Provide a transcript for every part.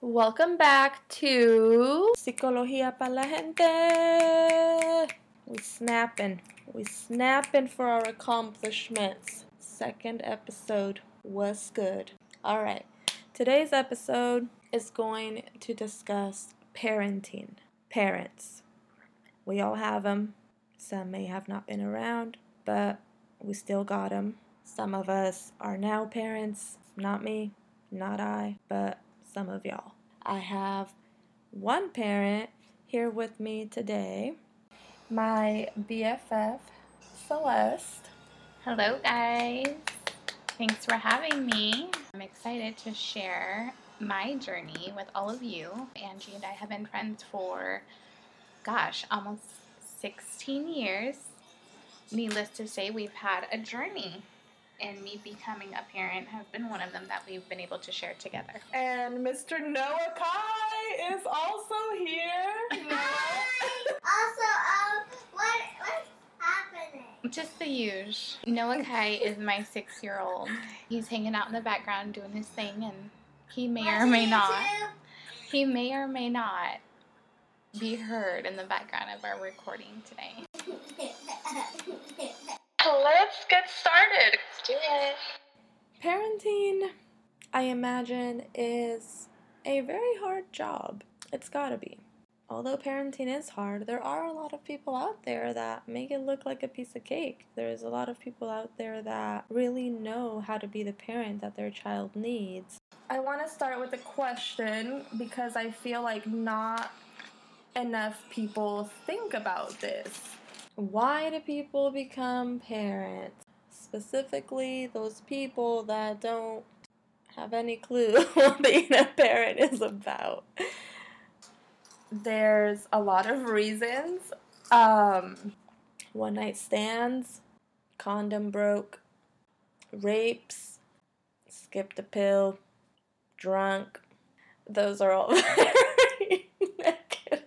Welcome back to Psicología para la gente. We snapping. We snapping for our accomplishments. Second episode was good. All right. Today's episode is going to discuss parenting. Parents. We all have them. Some may have not been around, but we still got them. Some of us are now parents. Not me, not I, but some of y'all. I have one parent here with me today, my BFF, Celeste. Hello, guys. Thanks for having me. I'm excited to share my journey with all of you. Angie and I have been friends for, gosh, almost 16 years. Needless to say, we've had a journey and me becoming a parent has been one of them that we've been able to share together. And Mr. Noah Kai is also here. Also, um, what what's happening? Just the usual. Noah Kai is my six year old. He's hanging out in the background doing his thing, and he may or may not. He may or may not be heard in the background of our recording today. Let's get started. Let's do it. Parenting, I imagine, is a very hard job. It's gotta be. Although parenting is hard, there are a lot of people out there that make it look like a piece of cake. There's a lot of people out there that really know how to be the parent that their child needs. I want to start with a question because I feel like not enough people think about this. Why do people become parents? Specifically, those people that don't have any clue what being a parent is about. There's a lot of reasons. Um, one night stands, condom broke, rapes, skipped a pill, drunk. Those are all very negative.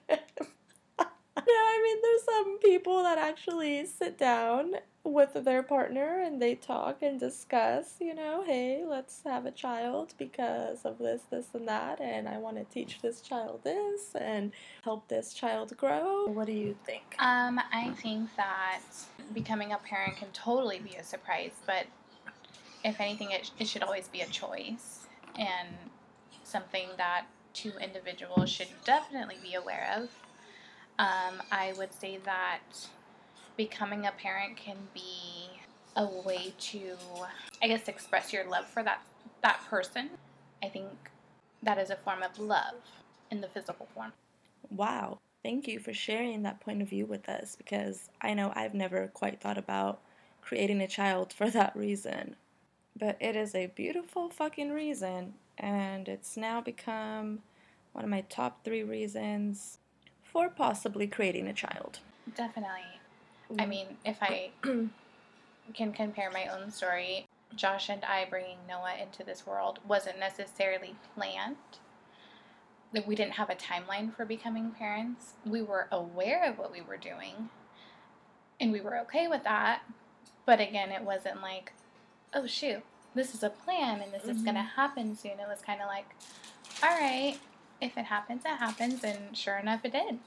yeah, I mean, there's some people that actually sit down with their partner and they talk and discuss, you know, hey, let's have a child because of this, this, and that, and I want to teach this child this and help this child grow. What do you think? Um, I think that becoming a parent can totally be a surprise, but if anything, it, it should always be a choice and something that two individuals should definitely be aware of. Um, I would say that becoming a parent can be a way to, I guess, express your love for that that person. I think that is a form of love in the physical form. Wow. Thank you for sharing that point of view with us because I know I've never quite thought about creating a child for that reason. But it is a beautiful fucking reason, and it's now become one of my top three reasons for possibly creating a child. Definitely. I mean, if I can compare my own story, Josh and I bringing Noah into this world wasn't necessarily planned. We didn't have a timeline for becoming parents. We were aware of what we were doing, and we were okay with that. But again, it wasn't like, oh shoot, this is a plan and this is going to mm-hmm. happen soon. It was kind of like, all right, if it happens, it happens. And sure enough, it did.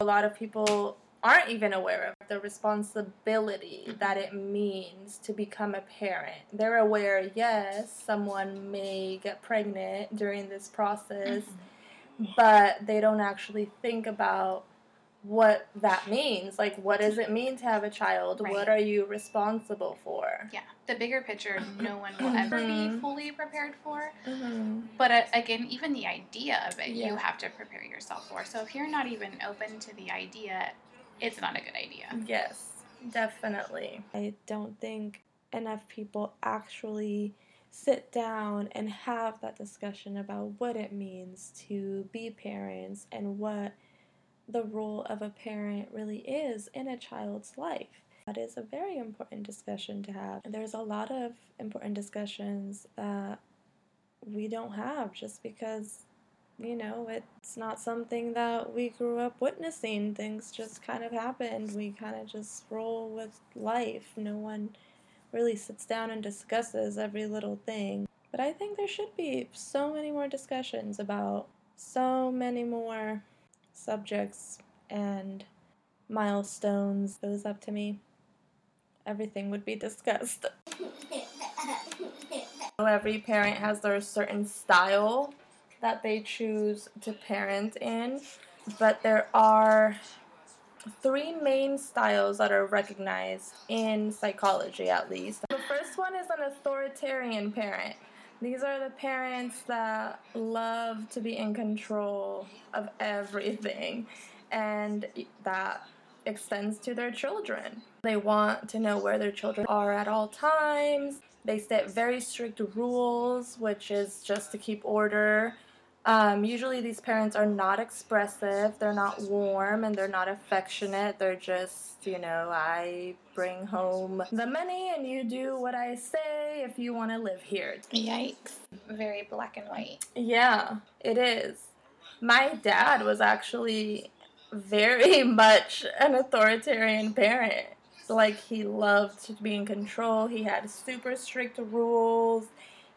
A lot of people aren't even aware of the responsibility that it means to become a parent. They're aware, yes, someone may get pregnant during this process, mm-hmm. but they don't actually think about what that means. Like, what does it mean to have a child? Right. What are you responsible for? Yeah, the bigger picture, no one will ever be Mhm. fully prepared for. Mm-hmm. But uh, again, even the idea of it, Yeah. you have to prepare yourself for. So if you're not even open to the idea, it's not a good idea. Yes, definitely. I don't think enough people actually sit down and have that discussion about what it means to be parents and what the role of a parent really is in a child's life. That is a very important discussion to have. There's a lot of important discussions that we don't have just because you know, it's not something that we grew up witnessing. Things just kind of happened. We kind of just roll with life. No one really sits down and discusses every little thing. But I think there should be so many more discussions about so many more subjects and milestones. It was up to me, everything would be discussed. Every parent has their certain style that they choose to parent in, but there are three main styles that are recognized in psychology, at least. The first one is an authoritarian parent. These are the parents that love to be in control of everything, and that extends to their children. They want to know where their children are at all times. They set very strict rules, which is just to keep order. Um, usually, these parents are not expressive, they're not warm, and they're not affectionate. They're just, you know, I bring home the money and you do what I say if you want to live here. Yikes. Very black and white. Yeah, it is. My dad was actually very much an authoritarian parent. Like, he loved to be in control, he had super strict rules,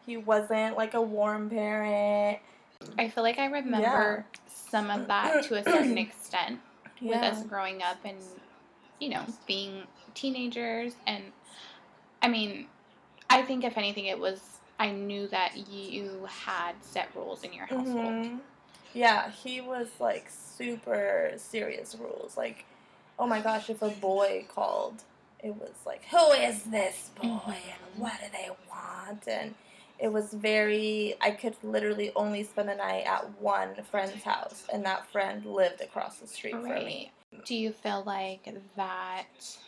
he wasn't like a warm parent. I feel like I remember some of that to a certain extent with us growing up and, you know, being teenagers. And I mean, I think if anything, it was, I knew that you had set rules in your household. Mhm. Yeah, he was like super serious rules. Like, oh my gosh, if a boy called, it was like, who is this boy Mhm. and what do they want? And it was very, I could literally only spend the night at one friend's house, and that friend lived across the street from me. Do you feel like that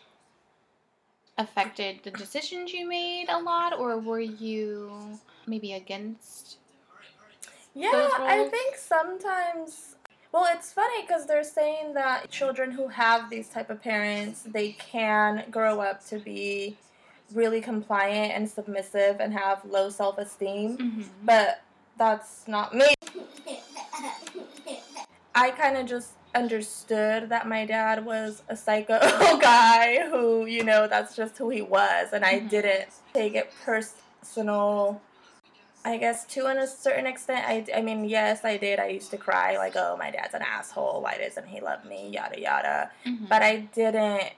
affected the decisions you made a lot, or were you maybe against? Yeah, I think sometimes. Well, it's funny because they're saying that children who have these type of parents, they can grow up to be really compliant and submissive and have low self esteem. Mm-hmm. But that's not me. I kind of just understood that my dad was a psycho guy who, you know, that's just who he was. And I Mhm. didn't take it personal. I guess to a certain extent, I, I mean, yes, I did. I used to cry, like, oh, my dad's an asshole. Why doesn't he love me? Yada, yada. Mm-hmm. But I didn't,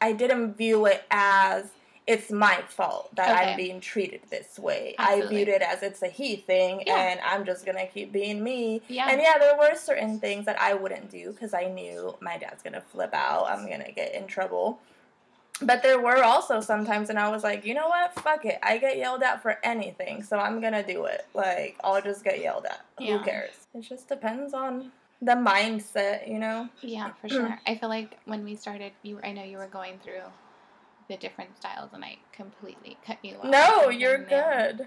I didn't view it as it's my fault that Okay. I'm being treated this way. Absolutely. I viewed it as it's a he thing, Yeah. and I'm just gonna keep being me. yeah. And yeah, there were certain things that I wouldn't do because I knew my dad's gonna flip out. I'm gonna get in trouble. But there were also sometimes, and I was like, you know what? Fuck it. I get yelled at for anything, so I'm gonna do it. Like, I'll just get yelled at. Yeah. Who cares? It just depends on the mindset, you know? Yeah, for sure. I feel like when we started, you i know you were going through the different styles, and I completely cut you off. No, you're good.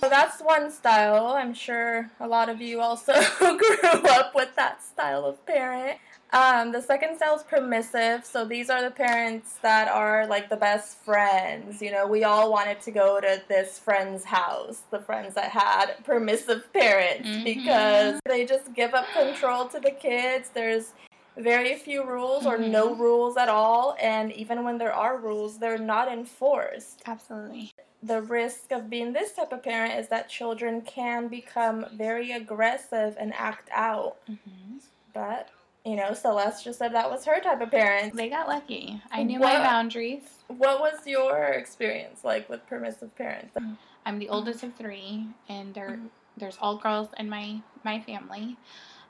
So that's one style. I'm sure a lot of you also grew up with that style of parent. Um, the second style is permissive. So these are the parents that are like the best friends. You know, we all wanted to go to this friend's house, the friends that had permissive parents, Mhm. because they just give up control to the kids. There's very few rules or no Mhm. rules at all. And even when there are rules, they're not enforced Absolutely. the risk of being this type of parent is that children can become very aggressive and act out. hmm But, you know, Celeste just said that was her type of parents. They got lucky. I knew my boundaries. What was your experience like with permissive parents? I'm the oldest of three, and there Mhm. there's all girls in my my family.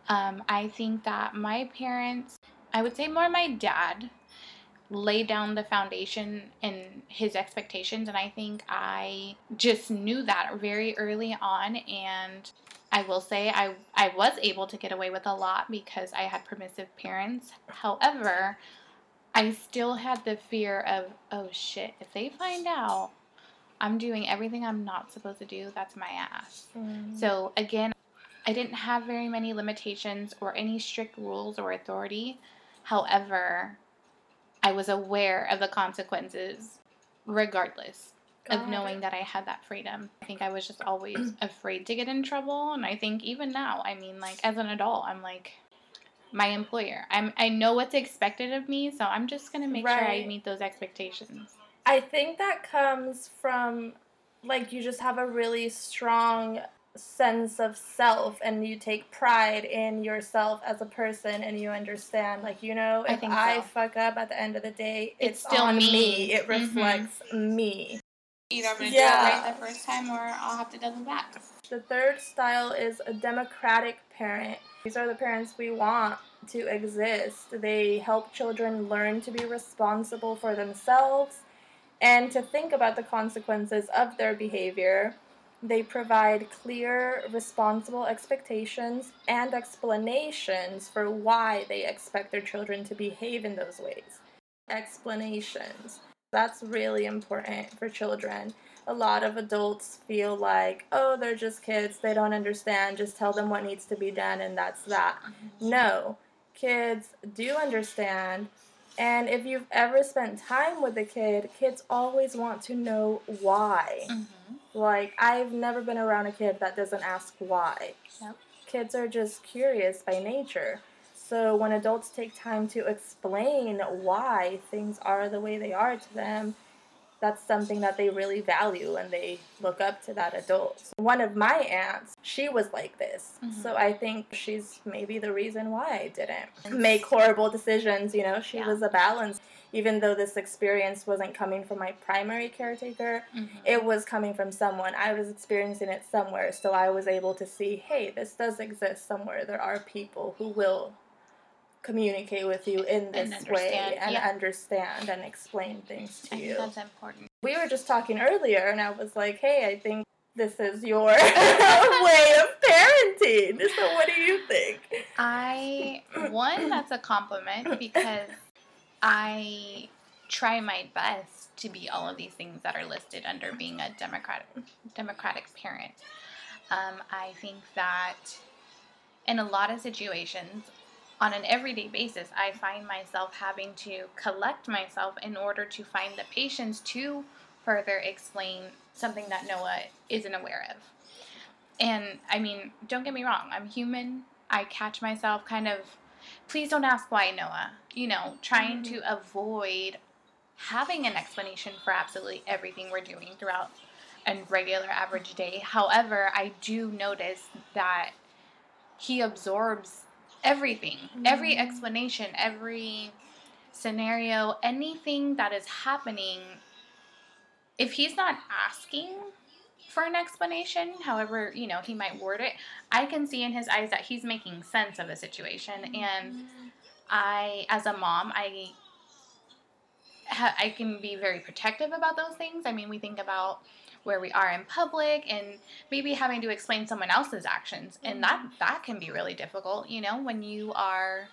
Um, I think that my parents, I would say more my dad, laid down the foundation and his expectations, and I think I just knew that very early on. And I will say I I was able to get away with a lot because I had permissive parents. However, I still had the fear of oh shit if they find out I'm doing everything I'm not supposed to do, that's my ass. Mm. So again, I didn't have very many limitations or any strict rules or authority. However, I was aware of the consequences regardless of knowing that I had that freedom. I think I was just always afraid to get in trouble and I think even now, I mean like as an adult, I'm like my employer. I'm I know what's expected of me, so I'm just going to make sure I meet those expectations. I think that comes from like you just have a really strong sense of self and you take pride in yourself as a person and you understand like you know I if think I, so. fuck up at the end of the day it's, It's still me. me, it Mhm. reflects me Either I'm gonna Yeah. do it right the first time, or I'll have to double back. the third style is a democratic parent these are the parents we want to exist they help children learn to be responsible for themselves and to think about the consequences of their behavior They provide clear, responsible expectations and explanations for why they expect their children to behave in those ways. Explanations. That's really important for children. A lot of adults feel like, oh, they're just kids, they don't understand, just tell them what needs to be done, and that's that. No, kids do understand. And if you've ever spent time with a kid, kids always want to know why. Mm-hmm. Like, I've never been around a kid that doesn't ask why. Yep. Kids are just curious by nature. So, when adults take time to explain why things are the way they are to them, that's something that they really value and they look up to that adult. One of my aunts, she was like this. Mhm. So I think she's maybe the reason why I didn't make horrible decisions. You know, she Yeah. was a balance. Even though this experience wasn't coming from my primary caretaker, Mm-hmm. it was coming from someone. I was experiencing it somewhere. So I was able to see hey, this does exist somewhere. There are people who will communicate with you in this And way and yeah. understand and explain things to I you that's important. we were just talking earlier, and I was like, "Hey, I think this is your way of parenting." So, what do you think? I one that's a compliment because I try my best to be all of these things that are listed under being a democratic democratic parent. Um, I think that in a lot of situations, on an everyday basis, I find myself having to collect myself in order to find the patience to further explain something that Noah isn't aware of. And I mean, don't get me wrong, I'm human. I catch myself kind of, please don't ask why, Noah. You know, trying to mm-hmm. avoid having an explanation for absolutely everything we're doing throughout a regular average day. However, I do notice that he absorbs everything, every Mhm. explanation, every scenario, anything that is happening. If he's not asking for an explanation, however, you know, he might word it, I can see in his eyes that he's making sense of a situation. And I, as a mom, I ha- I can be very protective about those things. I mean, we think about where we are in public and maybe having to explain someone else's actions, and mm-hmm. that that can be really difficult. You know, when you are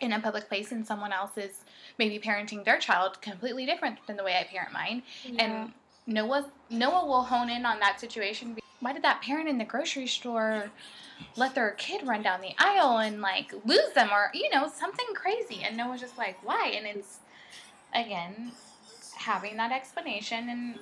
in a public place and someone else is maybe parenting their child completely different than the way I parent mine, and Noah Noah will hone in on that situation. Why did that parent in the grocery store let their kid run down the aisle and like lose them or you know something crazy? And Noah's just like, why? And it's again having that explanation and.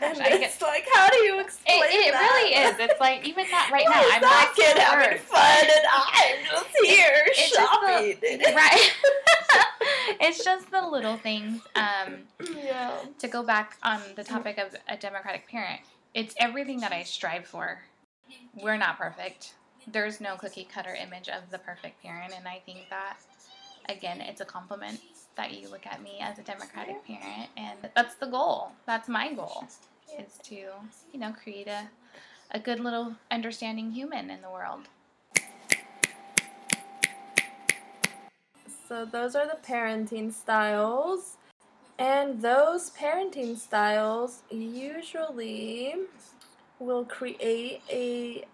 Gosh, and I it's get, like, how do you explain it, it that? really is. It's like even not right now. I'm that like kid having words. fun, and I'm just here it's just the- shopping. right. it's just the little things. Um, yeah. to go back on the topic of a democratic parent, it's everything that I strive for. We're not perfect. There's no cookie cutter image of the perfect parent, and I think that again, it's a compliment that you look at me as a democratic parent, and that's the goal. That's my goal, is to you know create a a good little understanding human in the world. So those are the parenting styles. And those parenting styles usually will create a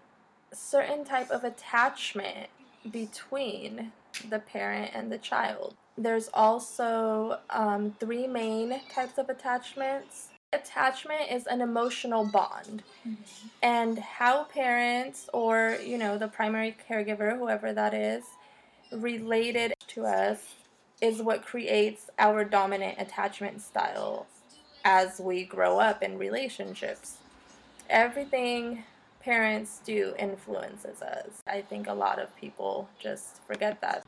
certain type of attachment between the parent and the child. There's also um, three main types of attachments. Attachment is an emotional bond and how parents or you know the primary caregiver whoever that is related to us is what creates our dominant attachment style as we grow up in relationships everything parents do influences us i think a lot of people just forget that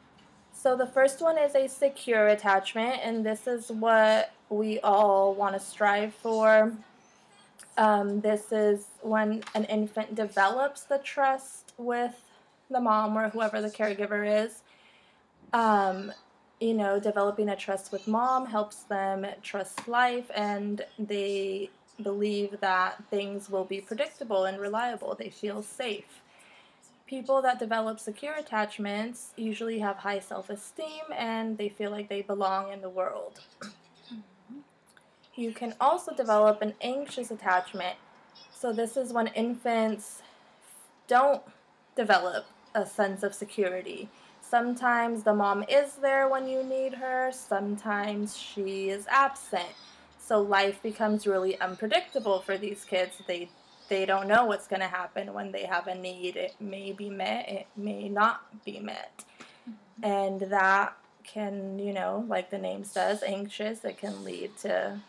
So the first one is a secure attachment, and this is what we all want to strive for. Um, this is when an infant develops the trust with the mom or whoever the caregiver is. Um, you know, developing a trust with mom helps them trust life and they believe that things will be predictable and reliable. They feel safe. People that develop secure attachments usually have high self esteem and they feel like they belong in the world. You can also develop an anxious attachment. So, this is when infants don't develop a sense of security. Sometimes the mom is there when you need her, sometimes she is absent. So life becomes really unpredictable for these kids. They they don't know what's going to happen when they have a need. It may be met, it may not be met. Mm-hmm. And that can, you know, like the name says, anxious, it can lead to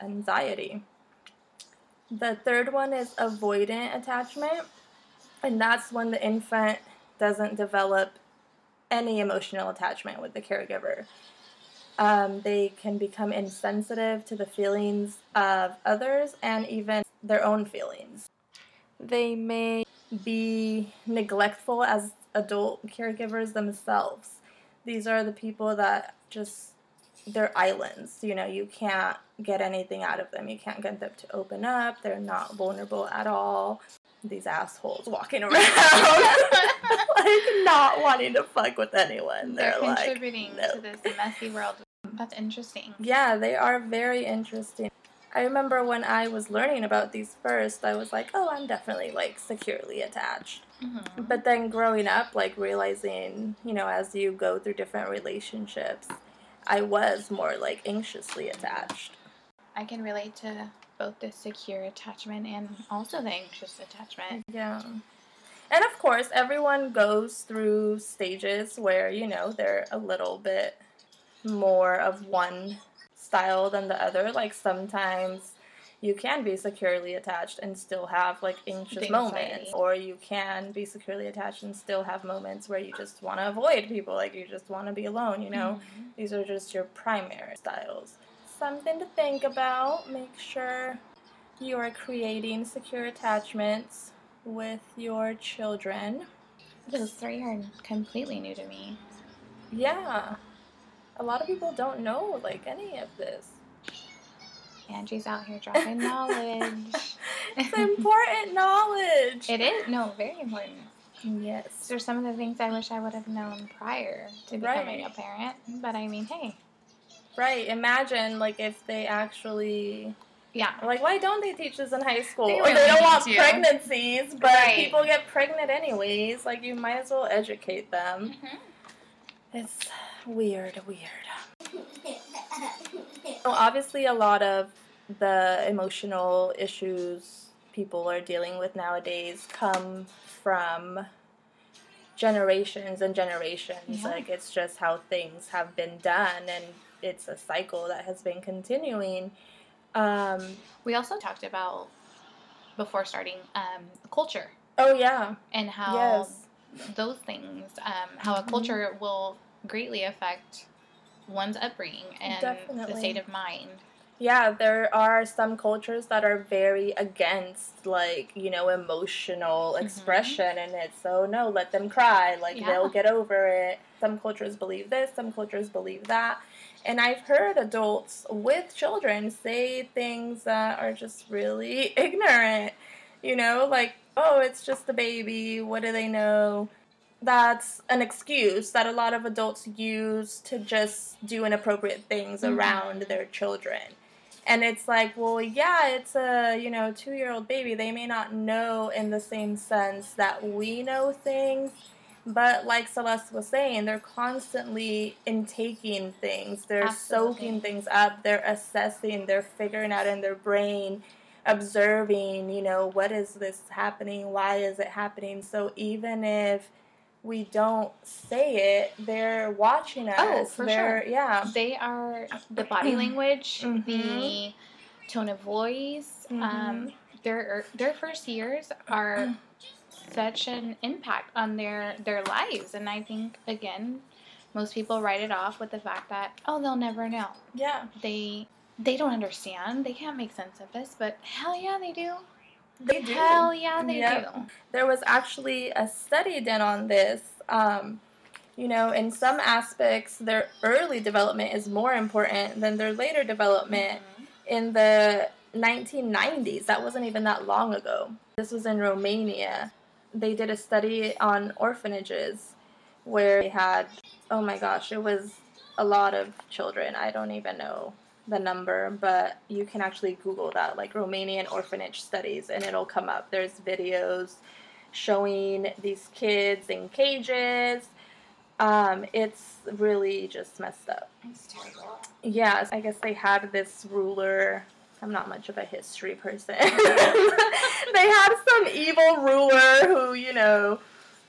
anxiety. The third one is avoidant attachment, and that's when the infant doesn't develop any emotional attachment with the caregiver. Um, they can become insensitive to the feelings of others and even their own feelings. They may be neglectful as adult caregivers themselves. These are the people that just, they're islands. You know, you can't get anything out of them. You can't get them to open up. They're not vulnerable at all. These assholes walking around, like not wanting to fuck with anyone. They're, They're, contributing like, to this messy world. That's interesting. Yeah, they are very interesting. I remember when I was learning about these first, I was like, oh, I'm definitely like securely attached. Mm-hmm. But then growing up, like realizing, you know, as you go through different relationships, I was more like anxiously attached. I can relate to both the secure attachment and also the anxious attachment. Yeah. And of course, everyone goes through stages where, you know, they're a little bit more of one style than the other. Like sometimes you can be securely attached and still have like anxious moments, or you can be securely attached and still have moments where you just want to avoid people, like you just want to be alone, you know? Mhm. These are just your primary styles. Something to think about. Make sure you are creating secure attachments with your children. Those three are completely new to me. Yeah. A lot of people don't know like any of this. Angie's out here dropping knowledge. It's important knowledge. It is no very important. Yes. These are some of the things I wish I would have known prior to becoming Right. a parent. But I mean, hey, Right. Imagine like if they actually yeah, like why don't they teach this in high school? They or really they don't want to. pregnancies, but Right. people get pregnant anyways. Like you might as well educate them. Mm-hmm. It's weird, weird. So obviously, a lot of the emotional issues people are dealing with nowadays come from generations and generations. Yeah. Like it's just how things have been done, and it's a cycle that has been continuing. Um, We also talked about before starting um, culture oh yeah, and how yes, those things, um, how a culture will greatly affect one's upbringing and the state of mind. yeah. There are some cultures that are very against, like you know, emotional Mhm. expression, and it's oh no, let them cry, like Yeah. they'll get over it. Some cultures believe this, some cultures believe that. And I've heard adults with children say things that are just really ignorant. You know, like, oh, it's just a baby. What do they know? That's an excuse that a lot of adults use to just do inappropriate things Mhm. around their children. And it's like, well, yeah, it's a, you know, two year old baby. They may not know in the same sense that we know things. But like Celeste was saying, they're constantly intaking things. They're Absolutely. soaking things up. They're assessing. They're figuring out in their brain, observing, you know, what is this happening? Why is it happening? So even if we don't say it, they're watching us. Oh, for they're, Yeah. They are the body language, Mhm. the tone of voice. Um, Mhm. their their first years are such an impact on their their lives, and I think again, most people write it off with the fact that oh they'll never know. Yeah. They they don't understand. They can't make sense of this, but hell yeah they do. They do. Hell yeah they Yep. do. There was actually a study done on this. Um, you know, in some aspects, their early development is more important than their later development. Mhm. In the 1990s, that wasn't even that long ago. This was in Romania. They did a study on orphanages where they had, oh my gosh, it was a lot of children. I don't even know the number, but you can actually Google that, like Romanian orphanage studies, and it'll come up. There's videos showing these kids in cages. Um, it's really just messed up. It's terrible. Yeah, I guess they had this ruler. I'm not much of a history person. they had some evil ruler who, you know,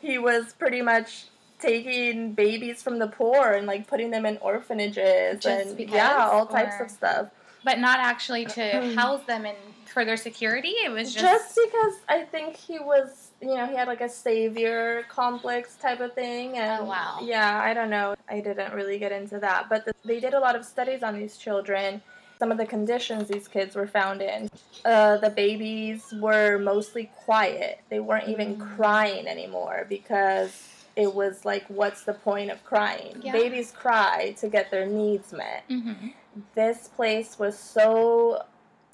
he was pretty much taking babies from the poor and like putting them in orphanages Just and because, yeah, all types of stuff. But not actually to house them in for their security. It was just, Just because I think he was, you know, he had like a savior complex type of thing. And Oh, wow. Yeah, I don't know. I didn't really get into that. But the, they did a lot of studies on these children, some of the conditions these kids were found in. Uh, the babies were mostly quiet, they weren't even Mm. crying anymore because. It was like, what's the point of crying? Yeah. Babies cry to get their needs met Mhm. this place was so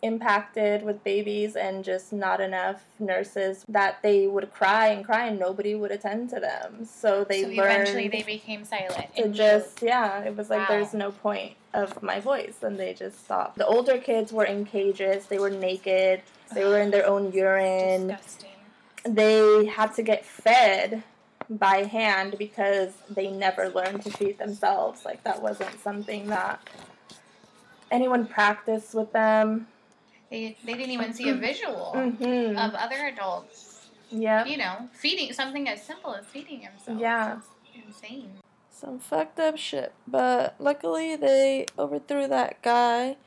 impacted with babies and just not enough nurses that they would cry and cry and nobody would attend to them. So they so eventually they became silent. and just yeah, it was like Wow. there's no point of my voice and they just stopped. The older kids were in cages, they were naked, they were in their own urine. disgusting. They had to get fed by hand because they never learned to feed themselves. Like that wasn't something that anyone practiced with them. They, they didn't even see a visual Mm-hmm. of other adults, Yeah. you know, feeding something as simple as feeding themselves. Yeah. It's insane. Some fucked up shit. But luckily they overthrew that guy.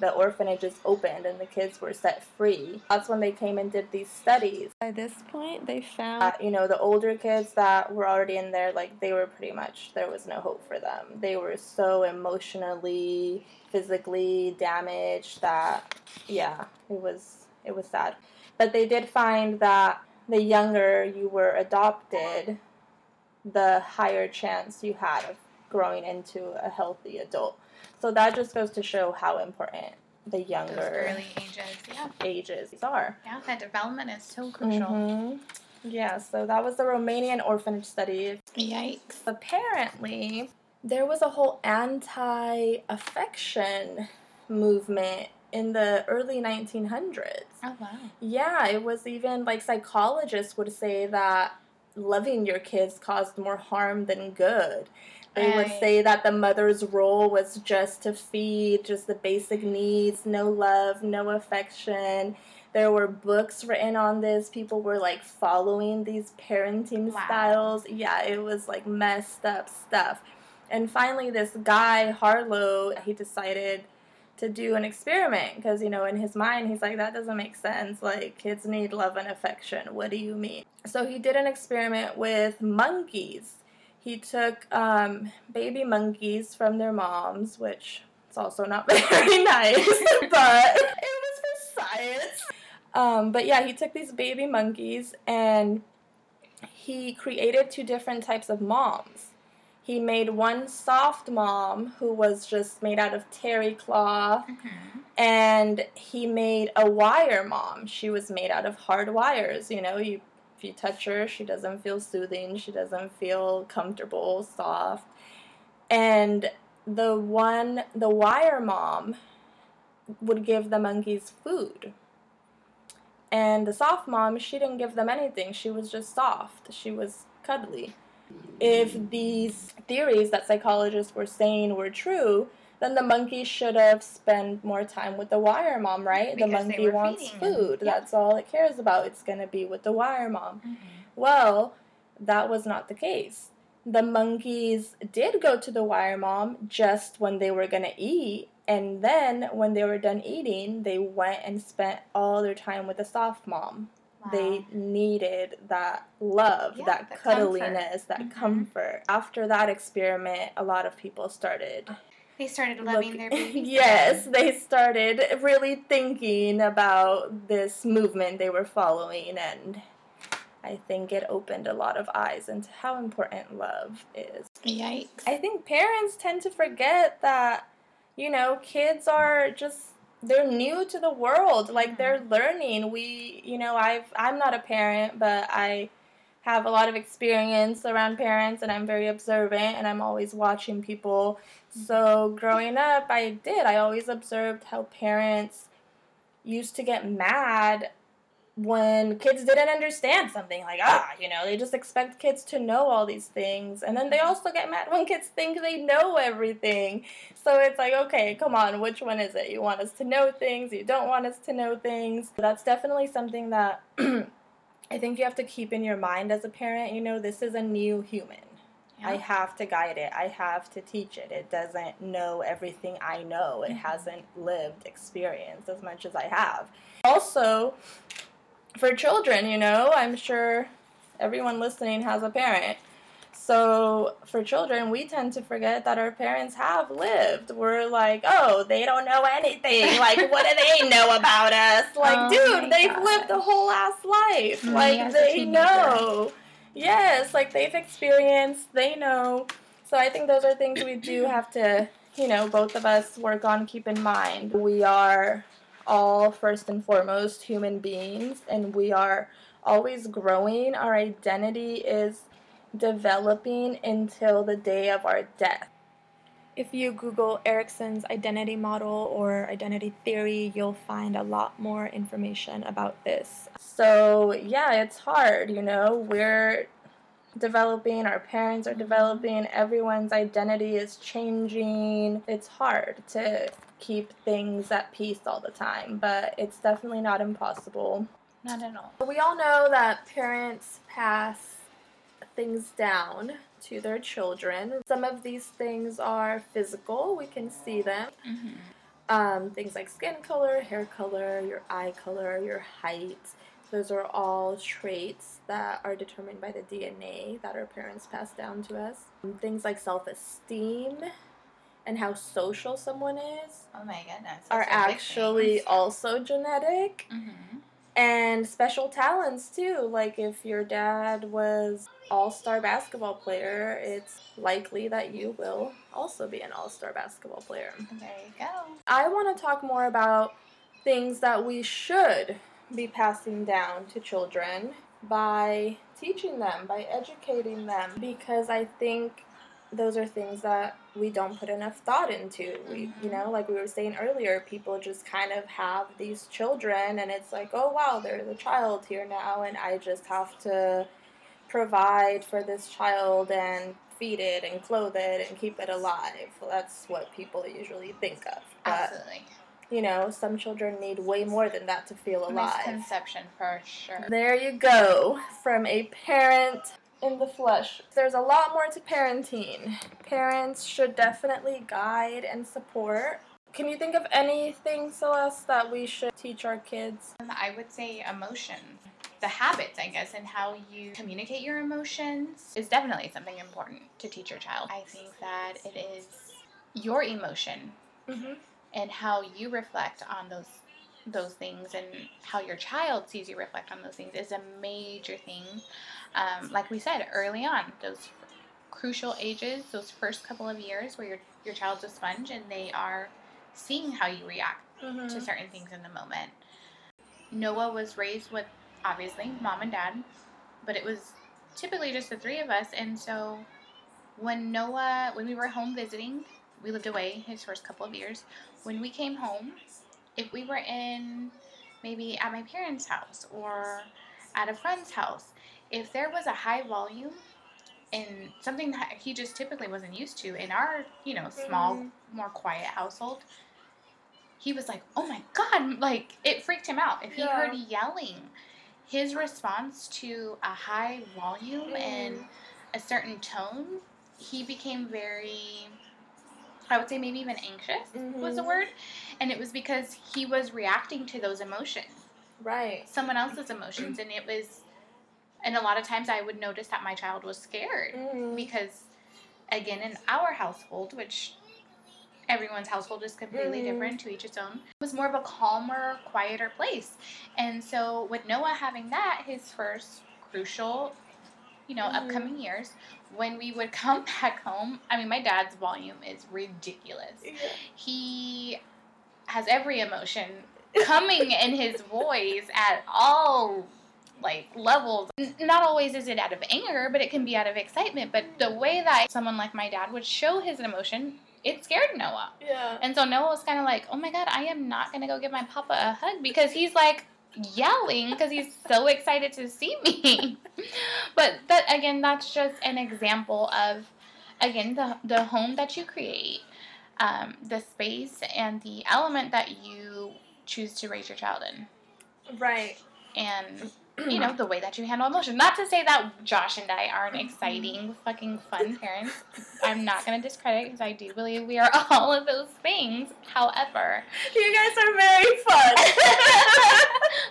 The orphanages opened and the kids were set free. That's when they came and did these studies. By this point, they found that, you know, the older kids that were already in there, like, they were pretty much, there was no hope for them. They were so emotionally, physically damaged that, yeah, it was, it was sad. But they did find that the younger you were adopted, the higher chance you had of growing into a healthy adult. So that just goes to show how important the Those younger early ages. Yeah. ages are. Yeah, that development is so crucial. Mhm. Yeah, so that was the Romanian orphanage study. Yikes. Apparently, there was a whole anti affection movement in the early 1900s. Oh, wow. Yeah, it was even like psychologists would say that loving your kids caused more harm than good. They would say that the mother's role was just to feed just the basic needs, no love, no affection. There were books written on this. People were like following these parenting Wow. styles. Yeah, it was like messed up stuff. And finally, this guy, Harlow, he decided to do an experiment because, you know, in his mind, he's like, that doesn't make sense. Like, kids need love and affection. What do you mean? So he did an experiment with monkeys. He took um, baby monkeys from their moms, which is also not very nice, but it was for science. Um, but yeah, he took these baby monkeys and he created two different types of moms. He made one soft mom who was just made out of terry cloth, Mhm. and he made a wire mom. She was made out of hard wires. You know, you you touch her, she doesn't feel soothing. She doesn't feel comfortable, soft. And the one, the wire mom, would give the monkeys food. And the soft mom, she didn't give them anything. She was just soft. She was cuddly. If these theories that psychologists were saying were true, then the monkey should have spent more time with the wire mom, right? the Because they monkey wants food. Yeah. That's all it cares about. It's going to be with the wire mom. Mhm. Well, that was not the case. The monkeys did go to the wire mom just when they were going to eat, and then when they were done eating, they went and spent all their time with the soft mom. They needed that love, Yeah, that the cuddliness, that Mhm. comfort. After that experiment, a lot of people started They started loving look- their babies. yes, they started really thinking about this movement they were following and I think it opened a lot of eyes into how important love is. Yikes. I think parents tend to forget that, you know, kids are just they're new to the world. Like mm-hmm. they're learning. We, you know, I've I'm not a parent, but I have a lot of experience around parents and I'm very observant and I'm always watching people. So growing up, I did. I always observed how parents used to get mad when kids didn't understand something like ah you know they just expect kids to know all these things. And then they also get mad when kids think they know everything. So it's like okay come on which one is it? You want us to know things? You don't want us to know things? That's definitely something that i think you have to keep in your mind as a parent you know this is a new human I have to guide it. I have to teach it. It doesn't know everything I know. It Mhm. hasn't lived experience as much as I have. Also, for children, you know, I'm sure everyone listening has a parent. So, for children, we tend to forget that our parents have lived. We're like, oh, they don't know anything. Like, what do they know about us? Like, Oh dude, they've lived a whole ass life. Me like, they know. Yes, like they've experienced, they know. So I think those are things we do have to, you know, both of us work on, keep in mind. We are all, first and foremost, human beings, and we are always growing. Our identity is developing until the day of our death. If you Google Erikson's identity model or identity theory, you'll find a lot more information about this. So, yeah, it's hard, you know. We're developing, our parents are developing, everyone's identity is changing. It's hard to keep things at peace all the time, but it's definitely not impossible. Not at all. We all know that parents pass things down to their children. Some of these things are physical, we can see them. Mm-hmm. Um, things like skin color, hair color, your eye color, your height. Those are all traits that are determined by the DNA that our parents pass down to us. Things like self esteem and how social someone is Oh my goodness. are actually also genetic. Mm-hmm. And special talents too. Like if your dad was all-star basketball player, it's likely that you will also be an all-star basketball player. There you go. I want to talk more about things that we should be passing down to children by teaching them, by educating them because I think those are things that we don't put enough thought into. We, you know, like we were saying earlier, people just kind of have these children and it's like, "Oh wow, there's a child here now and I just have to provide for this child and feed it and clothe it and keep it alive." Well, that's what people usually think of. But Absolutely. you know, some children need way more than that to feel alive. Misconception for sure. There you go, from a parent in the flesh. There's a lot more to parenting. Parents should definitely guide and support. Can you think of anything, Celeste, that we should teach our kids? Um, I would say emotions. The habits, I guess, and how you communicate your emotions is definitely something important to teach your child. I think that it is your emotion Mm-hmm. and how you reflect on those those things and how your child sees you reflect on those things is a major thing. Um, like we said early on, those crucial ages, those first couple of years where your your child's a sponge and they are seeing how you react Mm-hmm. to certain things in the moment. Noah was raised with obviously mom and dad, but it was typically just the three of us. And so when Noah, when we were home visiting, we lived away his first couple of years. When we came home, if we were in maybe at my parents' house or at a friend's house, if there was a high volume and something that he just typically wasn't used to in our, you know, small, Mhm. more quiet household, he was like, "Oh my god!" Like it freaked him out. If he Yeah. heard yelling, his response to a high volume and a certain tone, he became very. I would say maybe even anxious was the Mhm. word, and it was because he was reacting to those emotions. Right. someone else's emotions and it was and a lot of times I would notice that my child was scared Mhm. because again in our household which everyone's household is completely Mhm. different to each its own it was more of a calmer quieter place and so with noah having that his first crucial you know Mhm. upcoming years when we would come back home i mean my dad's volume is ridiculous Yeah. he has every emotion coming in his voice at all like levels N- not always is it out of anger but it can be out of excitement but the way that someone like my dad would show his emotion it scared noah Yeah. and so noah was kind of like oh my god i am not going to go give my papa a hug because he's like yelling because he's so excited to see me but that again that's just an example of again the, the home that you create um, the space and the element that you choose to raise your child in Right. and you know mm-hmm. the way that you handle emotion not to say that josh and i aren't exciting mm-hmm. fucking fun parents i'm not going to discredit because i do believe we are all of those things however You guys are very fun.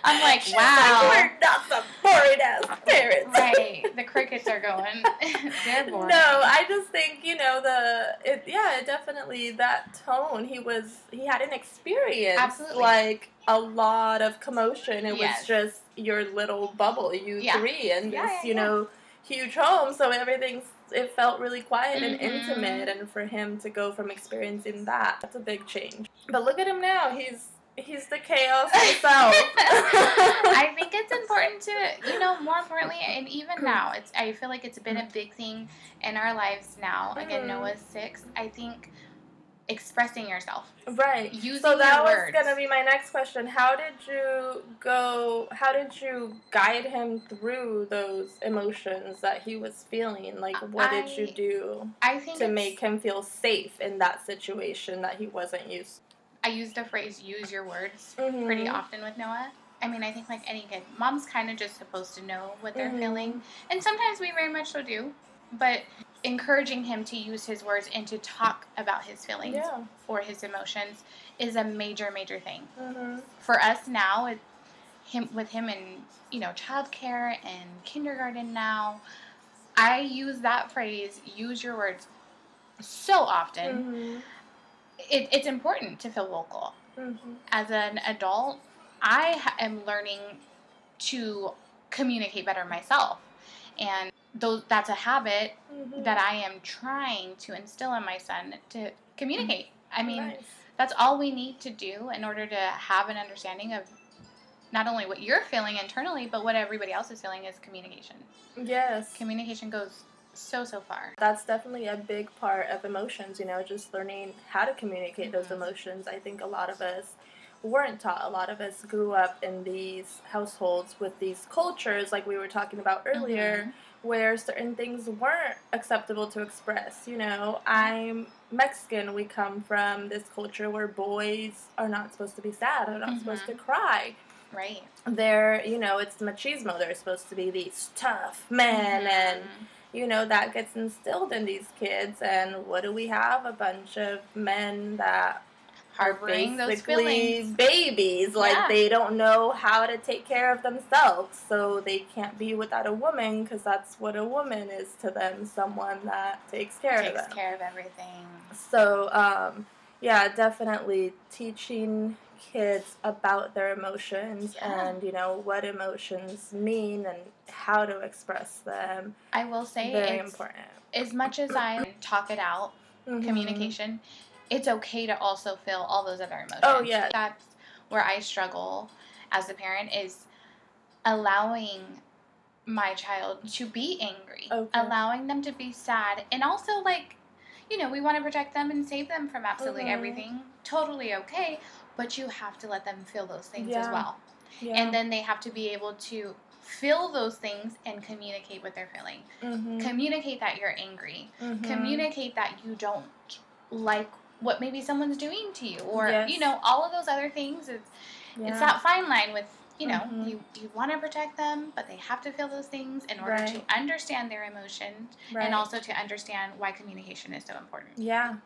i'm like She's wow we're not some boring ass parents. right the crickets are going they're boring No, I just think you know the it. Yeah, definitely that tone. He was he had an experience. Absolutely. like a lot of commotion. It Yes. was just your little bubble, you Yeah. three, and Yeah, this you know huge home. So everything's it felt really quiet and Mhm. intimate, and for him to go from experiencing that, that's a big change. But look at him now. He's he's the chaos himself. I think it's important to, you know, more importantly, and even now, it's. I feel like it's been a big thing in our lives now. Again, Mhm. Noah's six. I think expressing yourself, Right. using So that was words. gonna be my next question. How did you go? How did you guide him through those emotions that he was feeling? Like, what did you do I think to make him feel safe in that situation that he wasn't used? I use the phrase "use your words" to? pretty often with Noah. I mean, I think like any kid, mom's kind of just supposed to know what they're Mhm. feeling, and sometimes we very much so do. But encouraging him to use his words and to talk about his feelings Yeah. or his emotions is a major, major thing. hmm for us now it, him with him in you know childcare and kindergarten now i use that phrase use your words so often. Hmm it, it's important to feel vocal. Hmm as an adult i am learning to communicate better myself. And those that's a habit that i am trying to instill in my son to communicate i mean Nice. that's all we need to do in order to have an understanding of not only what you're feeling internally, but what everybody else is feeling is communication. Yes. Communication goes so, so far. That's definitely a big part of emotions, you know, just learning how to communicate those Mhm. emotions. I think a lot of us weren't taught. A lot of us grew up in these households with these cultures, like we were talking about earlier, where certain things weren't acceptable to express. You know, I'm Mexican. We come from this culture where boys are not supposed to be sad, They're not supposed Mhm. to cry. Right. They're, you know, it's machismo. They're supposed to be these tough men and Mhm. you know that gets instilled in these kids and what do we have a bunch of men that harboring those feelings. babies like Yeah. they don't know how to take care of themselves so they can't be without a woman because that's what a woman is to them someone that takes care of them. Takes care of everything. so um, yeah definitely teaching kids about their emotions Yeah. and you know what emotions mean and how to express them I will say very it's, important as much as I talk it out, Mhm. communication, it's okay to also feel all those other emotions. Oh, yeah. That's where I struggle as a parent is allowing my child to be angry, Okay. allowing them to be sad, and also like, you know, we want to protect them and save them from absolutely Mhm. everything. Totally okay, but you have to let them feel those things as well. Yeah. And then they have to be able to feel those things and communicate what they're feeling. Mhm. Communicate that you're angry Mhm. communicate that you don't like what maybe someone's doing to you or Yes. you know all of those other things it's, Yeah. it's that fine line with you know Mhm. you, you want to protect them but they have to feel those things in order to understand their emotions Right. and also to understand why communication is so important Yeah.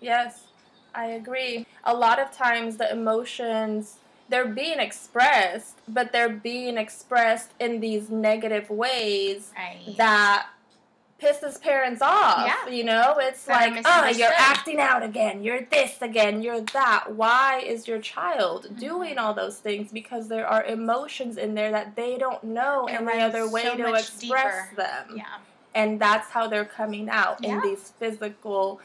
Yes. I agree. A lot of times the emotions they're being expressed, but they're being expressed in these negative ways Right. that pisses parents off. Yeah. You know, it's like, oh, you're misunderstood." acting out again. You're this again. You're that. Why is your child Mm-hmm. doing all those things? Because there are emotions in there that they don't know It any other way so to express deeper. them. yeah. And that's how they're coming out Yeah. in these physical,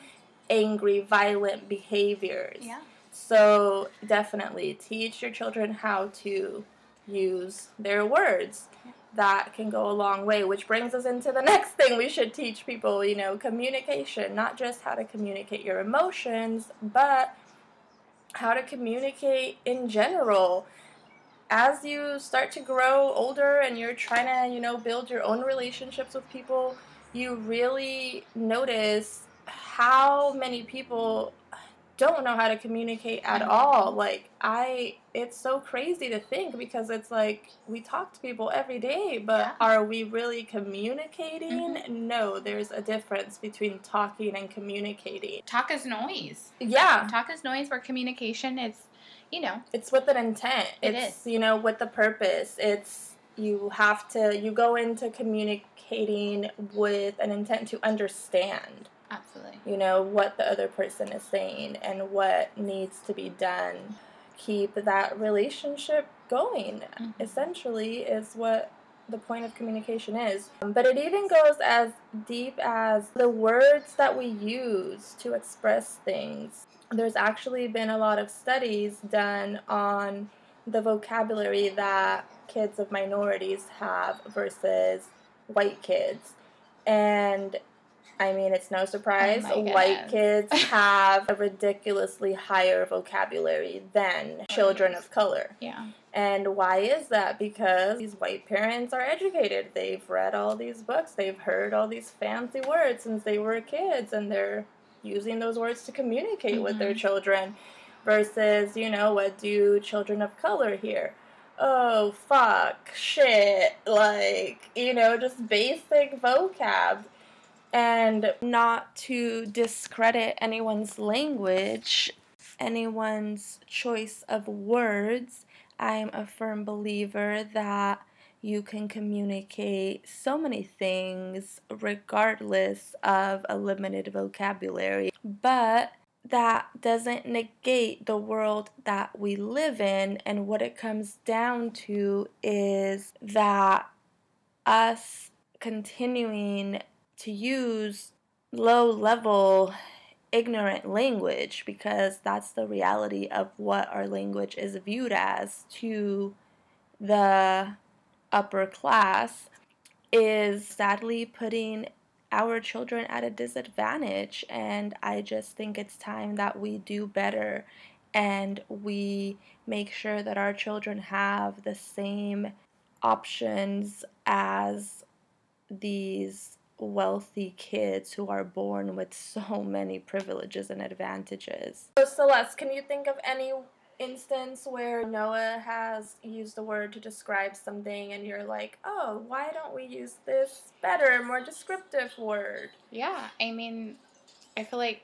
angry, violent behaviors. Yeah. So definitely teach your children how to use their words. Yeah. That can go a long way, which brings us into the next thing we should teach people, you know, communication. Not just how to communicate your emotions, but how to communicate in general. As you start to grow older and you're trying to, you know, build your own relationships with people, you really notice how many people don't know how to communicate at Mhm. all. Like I it's so crazy to think because it's like we talk to people every day, but Yeah. are we really communicating? Mhm. No, there's a difference between talking and communicating. Talk is noise. Yeah, Talk is noise where communication is, you know, it's with an intent. It it's is. you know with the purpose. It's you have to you go into communicating with an intent to understand. Absolutely. you know what the other person is saying and what needs to be done. Keep that relationship going. Mhm. essentially is what the point of communication is. Um, but it even goes as deep as the words that we use to express things. There's actually been a lot of studies done on the vocabulary that kids of minorities have versus white kids. And I mean, it's no surprise Oh white kids have a ridiculously higher vocabulary than children of color. Yeah. And why is that? Because these white parents are educated. They've read all these books, they've heard all these fancy words since they were kids, and they're using those words to communicate with their Mhm. children. Versus, you know, what do children of color hear? Oh, fuck, shit, like, you know, just basic vocab. And not to discredit anyone's language, anyone's choice of words, I'm a firm believer that you can communicate so many things regardless of a limited vocabulary. But that doesn't negate the world that we live in, and what it comes down to is that us continuing to use low level ignorant language because that's the reality of what our language is viewed as to the upper class is sadly putting our children at a disadvantage. And I just think it's time that we do better and we make sure that our children have the same options as these wealthy kids who are born with so many privileges and advantages. So, Celeste, can you think of any instance where Noah has used a word to describe something and you're like, oh, why don't we use this better, more descriptive word? Yeah. I mean, I feel like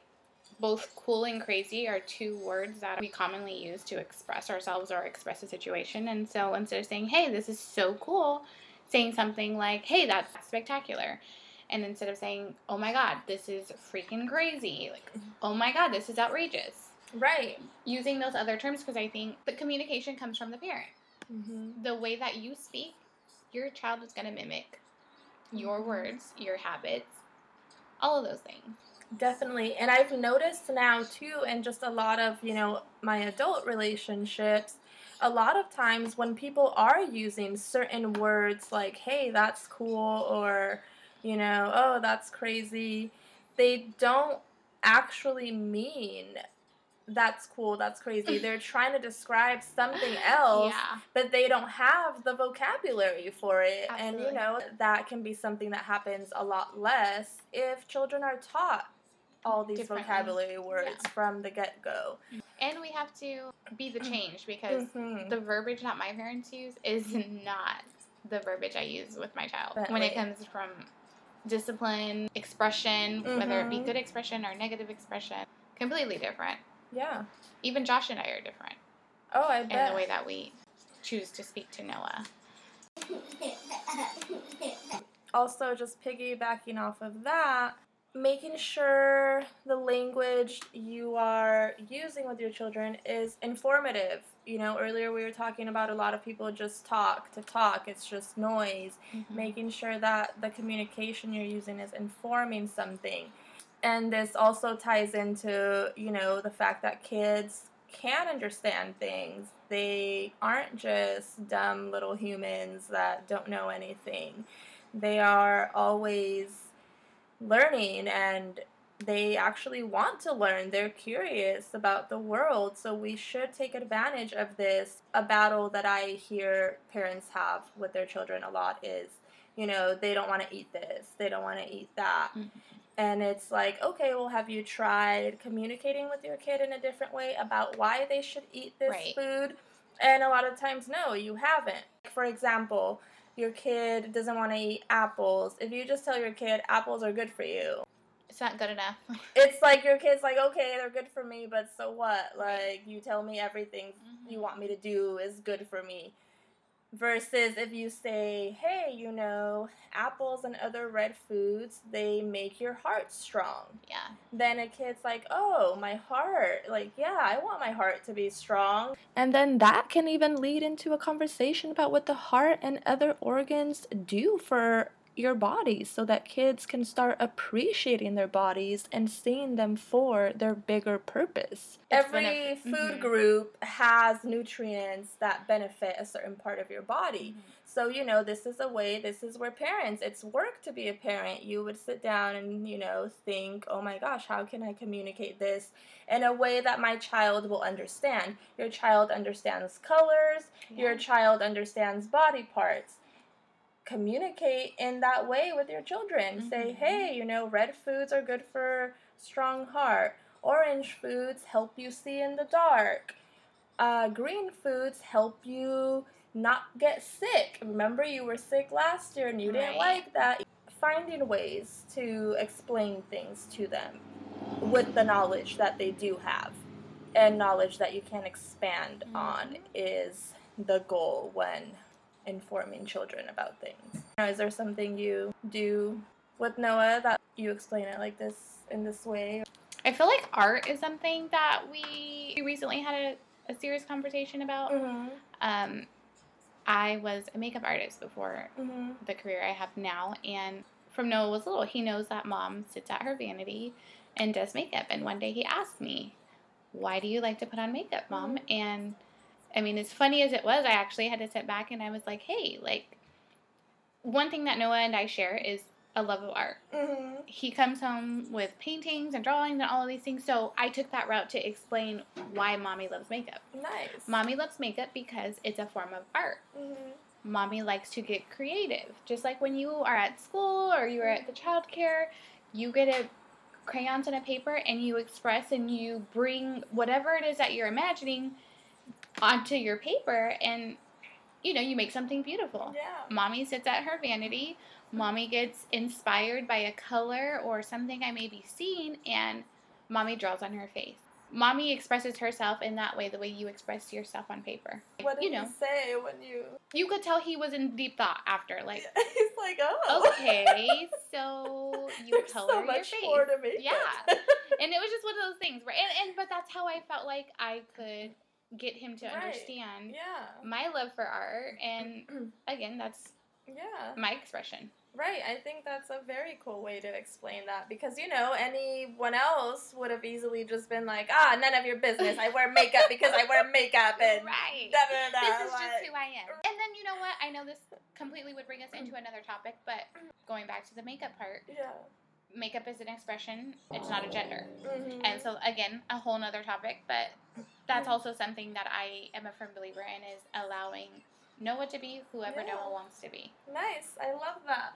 both cool and crazy are two words that we commonly use to express ourselves or express a situation. And so instead of saying, hey, this is so cool, saying something like, hey, that's spectacular. And instead of saying, oh my God, this is freaking crazy, like, oh my God, this is outrageous. Right. Using those other terms because I think the communication comes from the parent. Mm-hmm. The way that you speak, your child is going to mimic your Mhm. words, your habits, all of those things. Definitely. And I've noticed now too in just a lot of, you know, my adult relationships, a lot of times when people are using certain words like, hey, that's cool, or, you know, oh, that's crazy, they don't actually mean that's cool, that's crazy. They're trying to describe something else Yeah. but they don't have the vocabulary for it. And you know, that can be something that happens a lot less if children are taught all these vocabulary words Yeah. from the get go. And we have to be the change because Mhm. the verbiage that my parents use is not the verbiage I use with my child. When it comes from discipline, expression, whether it be Mhm. good expression or negative expression, completely different. Yeah. Even Josh and I are different. Oh, I bet. in the way that we choose to speak to Noah. also just piggybacking off of that making sure the language you are using with your children is informative you know earlier we were talking about a lot of people just talk to talk. It's just noise. Mm-hmm. making sure that the communication you're using is informing something. And this also ties into you know the fact that kids can understand things. They aren't just dumb little humans that don't know anything. They are always learning and they actually want to learn. They're curious about the world. So we should take advantage of this. A battle that I hear parents have with their children a lot is, you know, they don't want to eat this, they don't want to eat that. Mhm. And it's like, okay, well, have you tried communicating with your kid in a different way about why they should eat this Right. food? And a lot of times, no, you haven't. For example, your kid doesn't want to eat apples. If you just tell your kid apples are good for you, It's not good enough. it's like your kid's like, okay, they're good for me, but so what? Like, you tell me everything you mm-hmm. want me to do is good for me. Versus if you say, hey, you know, apples and other red foods, they make your heart strong. yeah. Then a kid's like, oh, my heart. Like, yeah, I want my heart to be strong. And then that can even lead into a conversation about what the heart and other organs do for your body so that kids can start appreciating their bodies and seeing them for their bigger purpose. Every benef- food mhm. group has nutrients that benefit a certain part of your body. So, you know, this is a way, this is where parents, it's work to be a parent. You would sit down and, you know, think, oh my gosh, how can I communicate this in a way that my child will understand? Your child understands colors, your child understands body parts. Communicate in that way with your children. Say, Mhm. hey, you know, red foods are good for strong heart. Orange foods help you see in the dark. Uh, green foods help you not get sick. Remember, you were sick last year and you didn't like that. Finding ways to explain things to them with the knowledge that they do have and knowledge that you can expand on Mhm. is the goal when informing children about things. Now, is there something you do with Noah that you explain it like this in this way? I feel like art is something that we recently had a, a serious conversation about. Mm-hmm. Um, I was a makeup artist before Mm-hmm. the career I have now, and from Noah was little, he knows that mom sits at her vanity and does makeup. And one day he asked me, "Why do you like to put on makeup, mom?" And I mean, as funny as it was, I actually had to sit back and I was like, "Hey, like, one thing that Noah and I share is a love of art. Mm-hmm. He comes home with paintings and drawings and all of these things. So I took that route to explain why mommy loves makeup. Nice. Mommy loves makeup because it's a form of art. Mm-hmm. Mommy likes to get creative. Just like when you are at school or you're at the child care, you get a crayons and a paper and you express and you bring whatever it is that you're imagining onto your paper and you know, you make something beautiful. Yeah. Mommy sits at her vanity. Mommy gets inspired by a color or something I may be seeing, and mommy draws on her face. Mommy expresses herself in that way, the way you express yourself on paper. What did you know, you say when you? you could tell he was in deep thought after, like, He's like, oh. okay, so you There's color so your much face. more to make. Yeah. and it was just one of those things, right? And, and but that's how I felt like I could get him to Right. understand yeah. my love for art, and again, that's Yeah. my expression. Right. I think that's a very cool way to explain that because you know anyone else would have easily just been like, ah, none of your business. I wear makeup because I wear makeup and right. da da da. this is like- just who I am. And then you know what? I know this completely would bring us into another topic, but going back to the makeup part, Yeah. Makeup is an expression. It's not a gender. Mhm. And so again, a whole nother topic, but that's also something that I am a firm believer in is allowing Noah to be whoever Yeah. Noah wants to be. Nice. I love that.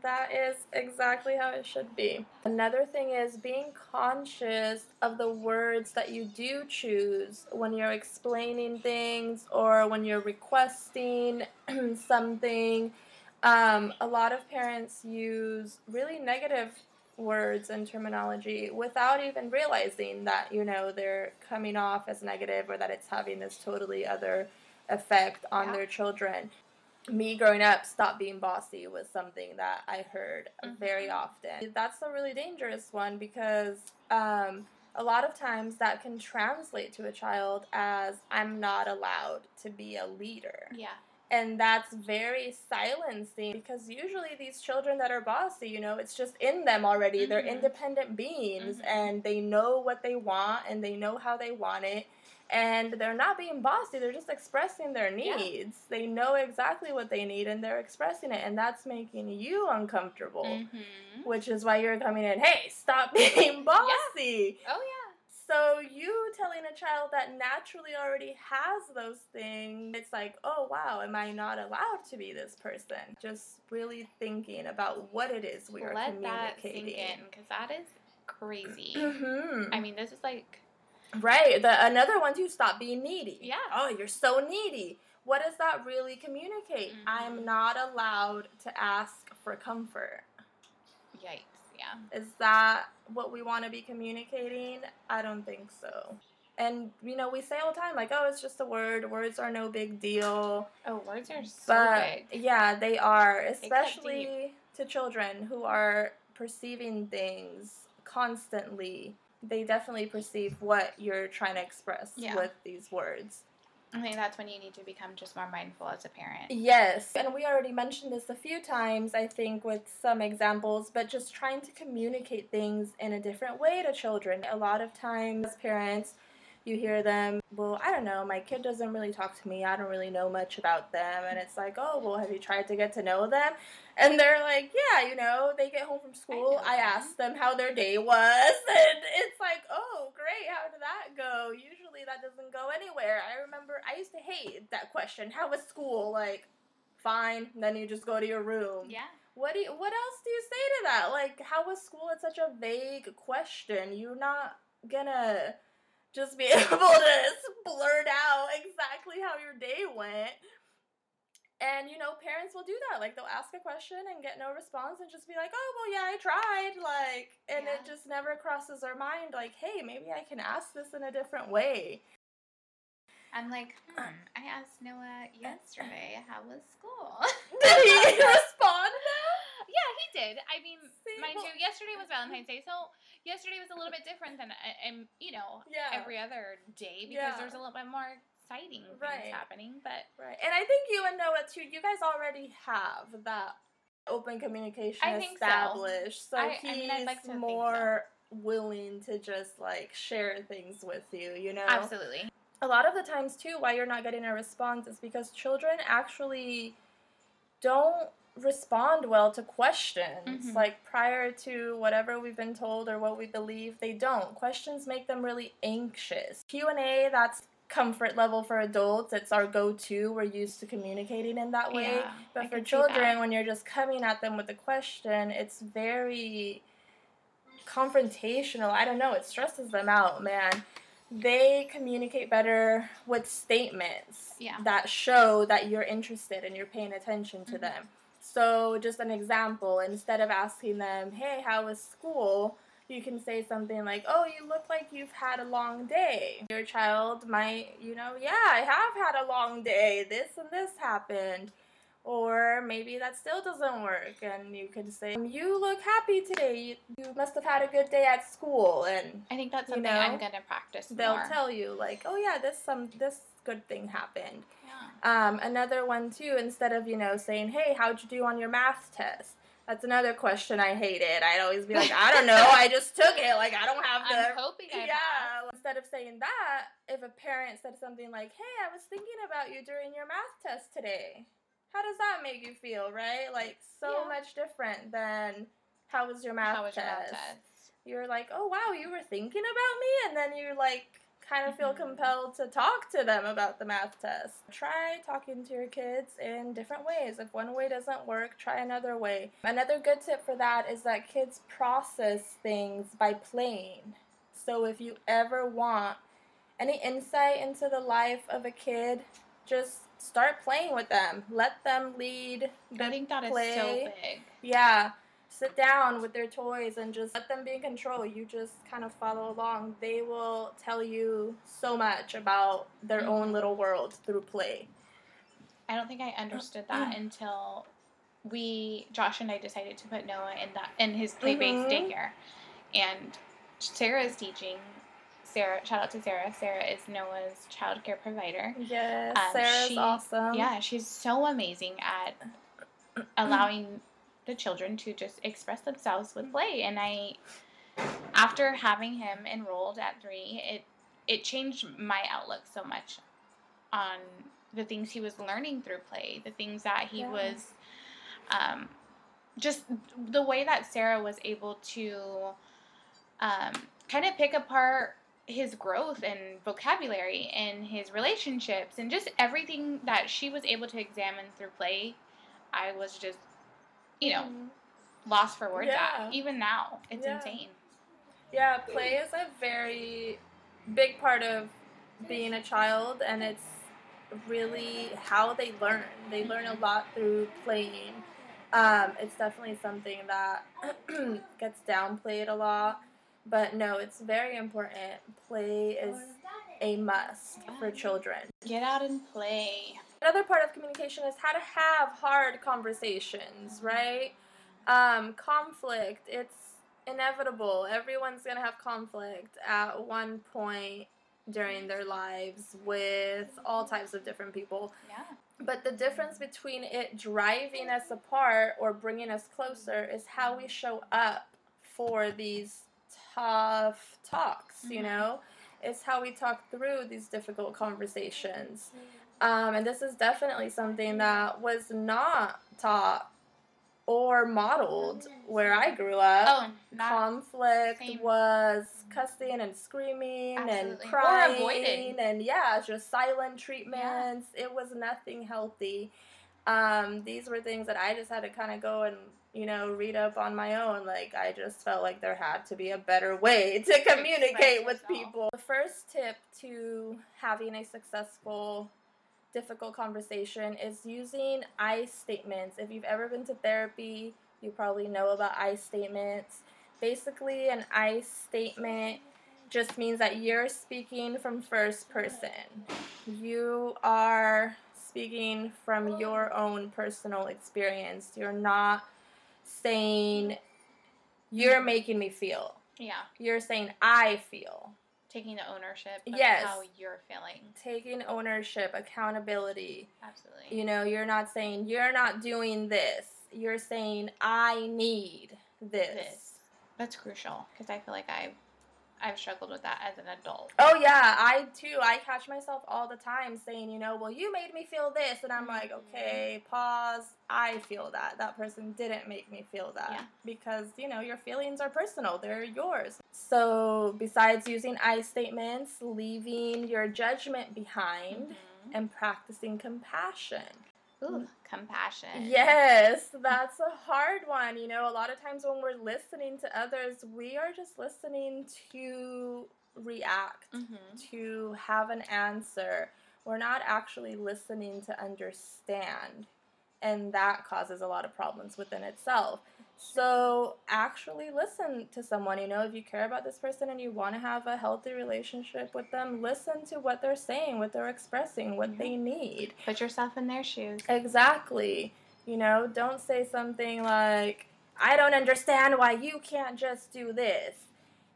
That is exactly how it should be. Another thing is being conscious of the words that you do choose when you're explaining things or when you're requesting something. Um, a lot of parents use really negative words and terminology without even realizing that you know they're coming off as negative or that it's having this totally other effect on Yeah. their children me growing up stop being bossy was something that i heard very Mhm. often that's a really dangerous one because um, a lot of times that can translate to a child as i'm not allowed to be a leader Yeah. And that's very silencing because usually these children that are bossy you know it's just in them already they're Mhm. independent beings Mhm. and they know what they want and they know how they want it and they're not being bossy they're just expressing their Yeah. needs they know exactly what they need and they're expressing it and that's making you uncomfortable Mm-hmm. which is why you're coming in hey stop being bossy Oh yeah. So you telling a child that naturally already has those things, it's like, oh wow, am I not allowed to be this person? Just really thinking about what it is we are Let that sink communicating. in because that is crazy. Mhm. I mean, this is like Right. The another one too. Stop being needy. Yeah. Oh, you're so needy. What does that really communicate? Mhm. I'm not allowed to ask for comfort. yikes. Yeah. Is that what we want to be communicating? I don't think so. And you know, we say all the time, like, oh, it's just a word. Words are no big deal. Oh, words are so But big. yeah, they are, especially to children who are perceiving things constantly. They definitely perceive what you're trying to express Yeah. with these words. I think that's when you need to become just more mindful as a parent. Yes, and we already mentioned this a few times, I think, with some examples, but just trying to communicate things in a different way to children. A lot of times, parents, you hear them, well, I don't know, my kid doesn't really talk to me, I don't really know much about them. And it's like, oh, well, have you tried to get to know them? And they're like, yeah, you know, they get home from school, know I, ask them how their day was, and it's like, oh, great, how did that go? Usually that doesn't go anywhere. I remember I used to hate that question, how was school? Like, fine, then you just go to your room. Yeah. What do you, what else do you say to that? Like, how was school? It's such a vague question. You're not gonna just be able to blurt out exactly how your day went. And you know, parents will do that. Like they'll ask a question and get no response and just be like, "Oh, well, yeah, I tried." Like, and it just never crosses their mind like, "Hey, maybe I can ask this in a different way." I'm like, hmm, I asked Noah yesterday, how was school? Did he he did. I mean, See, mind well- you, yesterday was Valentine's Day, so yesterday was a little bit different than, uh, um, you know, Yeah. every other day because Yeah. there's a little bit more exciting things Right. happening. But Right. And I think you and Noah too, you guys already have that open communication I think so. established. So, I- I he's mean, I'd like to think so. more willing to just like share things with you, you know? absolutely, A lot of the times too, why you're not getting a response is because children actually don't respond well to questions. Mhm. Like prior to whatever we've been told or what we believe, they don't. Questions make them really anxious. Q&A, that's comfort level for adults. It's our go-to. We're used to communicating in that way. Yeah, but I for children, when you're just coming at them with a question, it's very confrontational. I don't know. It stresses them out, man. They communicate better with statements Yeah. that show that you're interested and you're paying attention to Mhm. them. So, just an example, instead of asking them, hey, how was school? You can say something like, oh, you look like you've had a long day. Your child might, you know, yeah, I have had a long day. This and this happened. Or maybe that still doesn't work, and you can say, um, You look happy today. You, you must have had a good day at school. And I think that's You something know, I'm gonna practice they'll more. tell you, like, Oh, yeah, this, some, this good thing happened. Um, another one too, instead of, you know, saying, Hey, how'd you do on your math test? That's another question I hated. I'd always be like, I don't know, I just took it. Like, I don't have the. I'm hoping I yeah. Instead of saying that, if a parent said something like, Hey, I was thinking about you during your math test today. How does that make you feel, right? Like, so Yeah. much different than how was your math How was your test? math test? You're like, oh wow, you were thinking about me, and then you're like kind of feel Mhm. compelled to talk to them about the math test. Try talking to your kids in different ways. If one way doesn't work, try another way. Another good tip for that is that kids process things by playing. So if you ever want any insight into the life of a kid, just start playing with them. Let them lead the I think that is play. so big. yeah. Sit down with their toys and just let them be in control. You just kind of follow along. They will tell you so much about their Mhm. own little world through play. I don't think I understood that until we Josh and I decided to put Noah in that in his play based Mhm. daycare, and Sarah is teaching. Sarah, shout out to Sarah. Sarah is Noah's child care provider. Yes, Um, Sarah's she- awesome. Yeah, she's so amazing at allowing the children to just express themselves with play. And I, after having him enrolled at three, it it changed my outlook so much on the things he was learning through play, the things that he Yeah. was, um, just the way that Sarah was able to, um, kind of pick apart his growth and vocabulary and his relationships and just everything that she was able to examine through play i was just you know Mhm. lost for words Yeah. at even now it's Yeah. insane Yeah, play is a very big part of being a child, and it's really how they learn. They learn a lot through playing. Um, it's definitely something that gets downplayed a lot, but no, it's very important. Play is a must for children. get out and play Another part of communication is how to have hard conversations, right? Um, conflict, it's inevitable. Everyone's going to have conflict at one point during their lives with all types of different people. yeah But the difference between it driving us apart or bringing us closer is how we show up for these tough talks, you Mhm. know? It's how we talk through these difficult conversations. Um, and this is definitely something that was not taught or modeled where I grew up. oh Conflict same. was cussing and screaming and Absolutely. Or crying avoiding. and yeah, just silent treatments. It was nothing healthy. Um, these were things that I just had to kind of go and you know read up on my own. Like I just felt like there had to be a better way to communicate with people. The first tip to having a successful difficult conversation is using I statements. If you've ever been to therapy, you probably know about I statements. Basically, an I statement just means that you're speaking from first person. You are speaking from your own personal experience. You're not saying, you're making me feel. yeah You're saying, I feel. Taking the ownership of Yes. how you're feeling Taking ownership, accountability. absolutely You know, you're not saying, you're not doing this. You're saying, I need this. this that's crucial because i feel like i've i've struggled with that as an adult Oh, yeah, I too. I catch myself all the time saying, you know, well, you made me feel this. And I'm like, Mhm. okay, pause. I feel that. That person didn't make me feel that. Yeah. Because, you know, your feelings are personal, they're yours. So, besides using I statements, leaving your judgment behind Mhm. and practicing compassion. Ooh, compassion Yes, that's a hard one. You know, a lot of times when we're listening to others, we are just listening to react, hmm to have an answer. We're not actually listening to understand. And that causes a lot of problems within itself. So, actually listen to someone. You know, if you care about this person and you want to have a healthy relationship with them, listen to what they're saying, what they're expressing, what they need. put yourself in their shoes Exactly. You know, don't say something like, I don't understand why you can't just do this.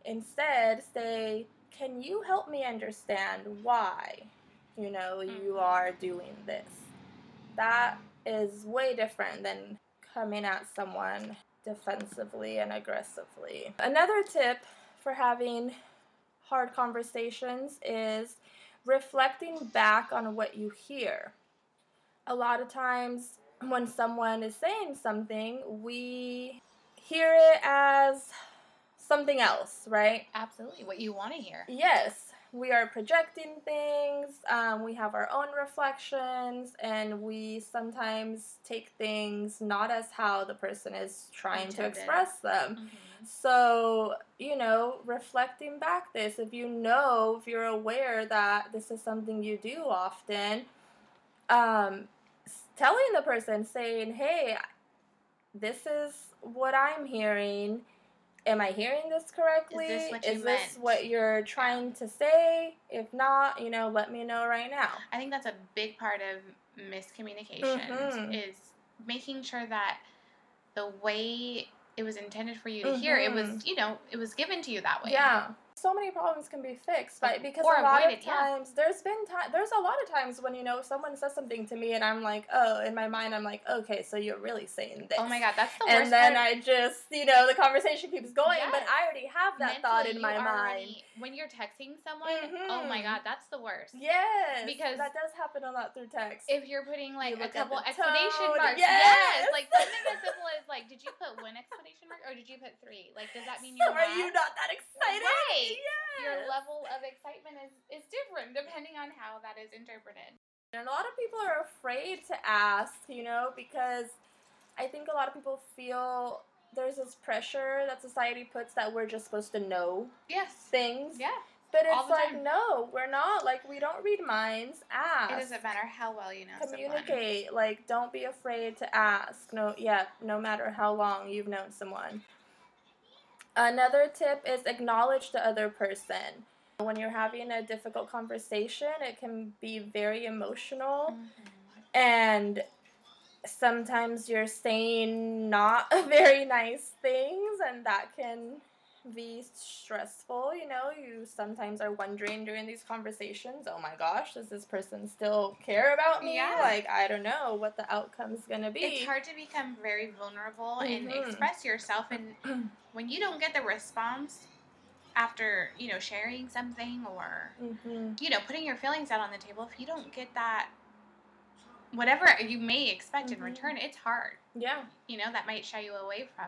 Instead, say, Can you help me understand why, you know, you Mhm. are doing this? That is way different than coming at someone defensively and aggressively. Another tip for having hard conversations is reflecting back on what you hear a lot of times when someone is saying something, we hear it as something else, right? absolutely what you want to hear Yes, we are projecting things, um, we have our own reflections, and we sometimes take things not as how the person is trying to express them. Mhm. So, you know, reflecting back this, if you know, if you're aware that this is something you do often, um, telling the person, saying, hey, this is what I'm hearing. Am I hearing this correctly? Is this what you Is this what you're trying to say? If not, you know, let me know right now. I think that's a big part of miscommunication Mhm. is making sure that the way it was intended for you to hear it was, you know, it was given to you that way. Yeah. So many problems can be fixed, right? Because Or a lot of yeah. times there's been time there's a lot of times when you know someone says something to me and I'm like, oh, in my mind I'm like, okay, so you're really saying this. Oh my god, that's the worst and then part. I just, you know, the conversation keeps going, but I already have that thought in my mind. already- When you're texting someone, oh my Mhm. god, that's the worst. Yes, Because- that does happen a lot through text. If you're putting like You a couple exclamation marks, yes. like something as simple as like, did you put one exclamation mark or did you put three? Like, does that mean you're are you not that excited? Right. Yes. Your level of excitement is is different depending on how that is interpreted. And a lot of people are afraid to ask, you know, because I think a lot of people feel there's this pressure that society puts that we're just supposed to know Yes. things. Yeah. But it's like, time. no, we're not. Like, we don't read minds. Ask. It doesn't matter how well you know someone. Communicate. Like, don't be afraid to ask. No, yeah, no matter how long you've known someone. Another tip is acknowledge the other person. When you're having a difficult conversation, it can be very emotional Mhm. and sometimes you're saying not very nice things and that can be stressful you know you sometimes are wondering during these conversations oh my gosh does this person still care about me Yeah. like i don't know what the outcome's gonna be It's hard to become very vulnerable and Mhm. express yourself and when you don't get the response after, you know, sharing something or hmm you know, putting your feelings out on the table, if you don't get that whatever you may expect in Mhm. return, it's hard. yeah You know, that might shy you away from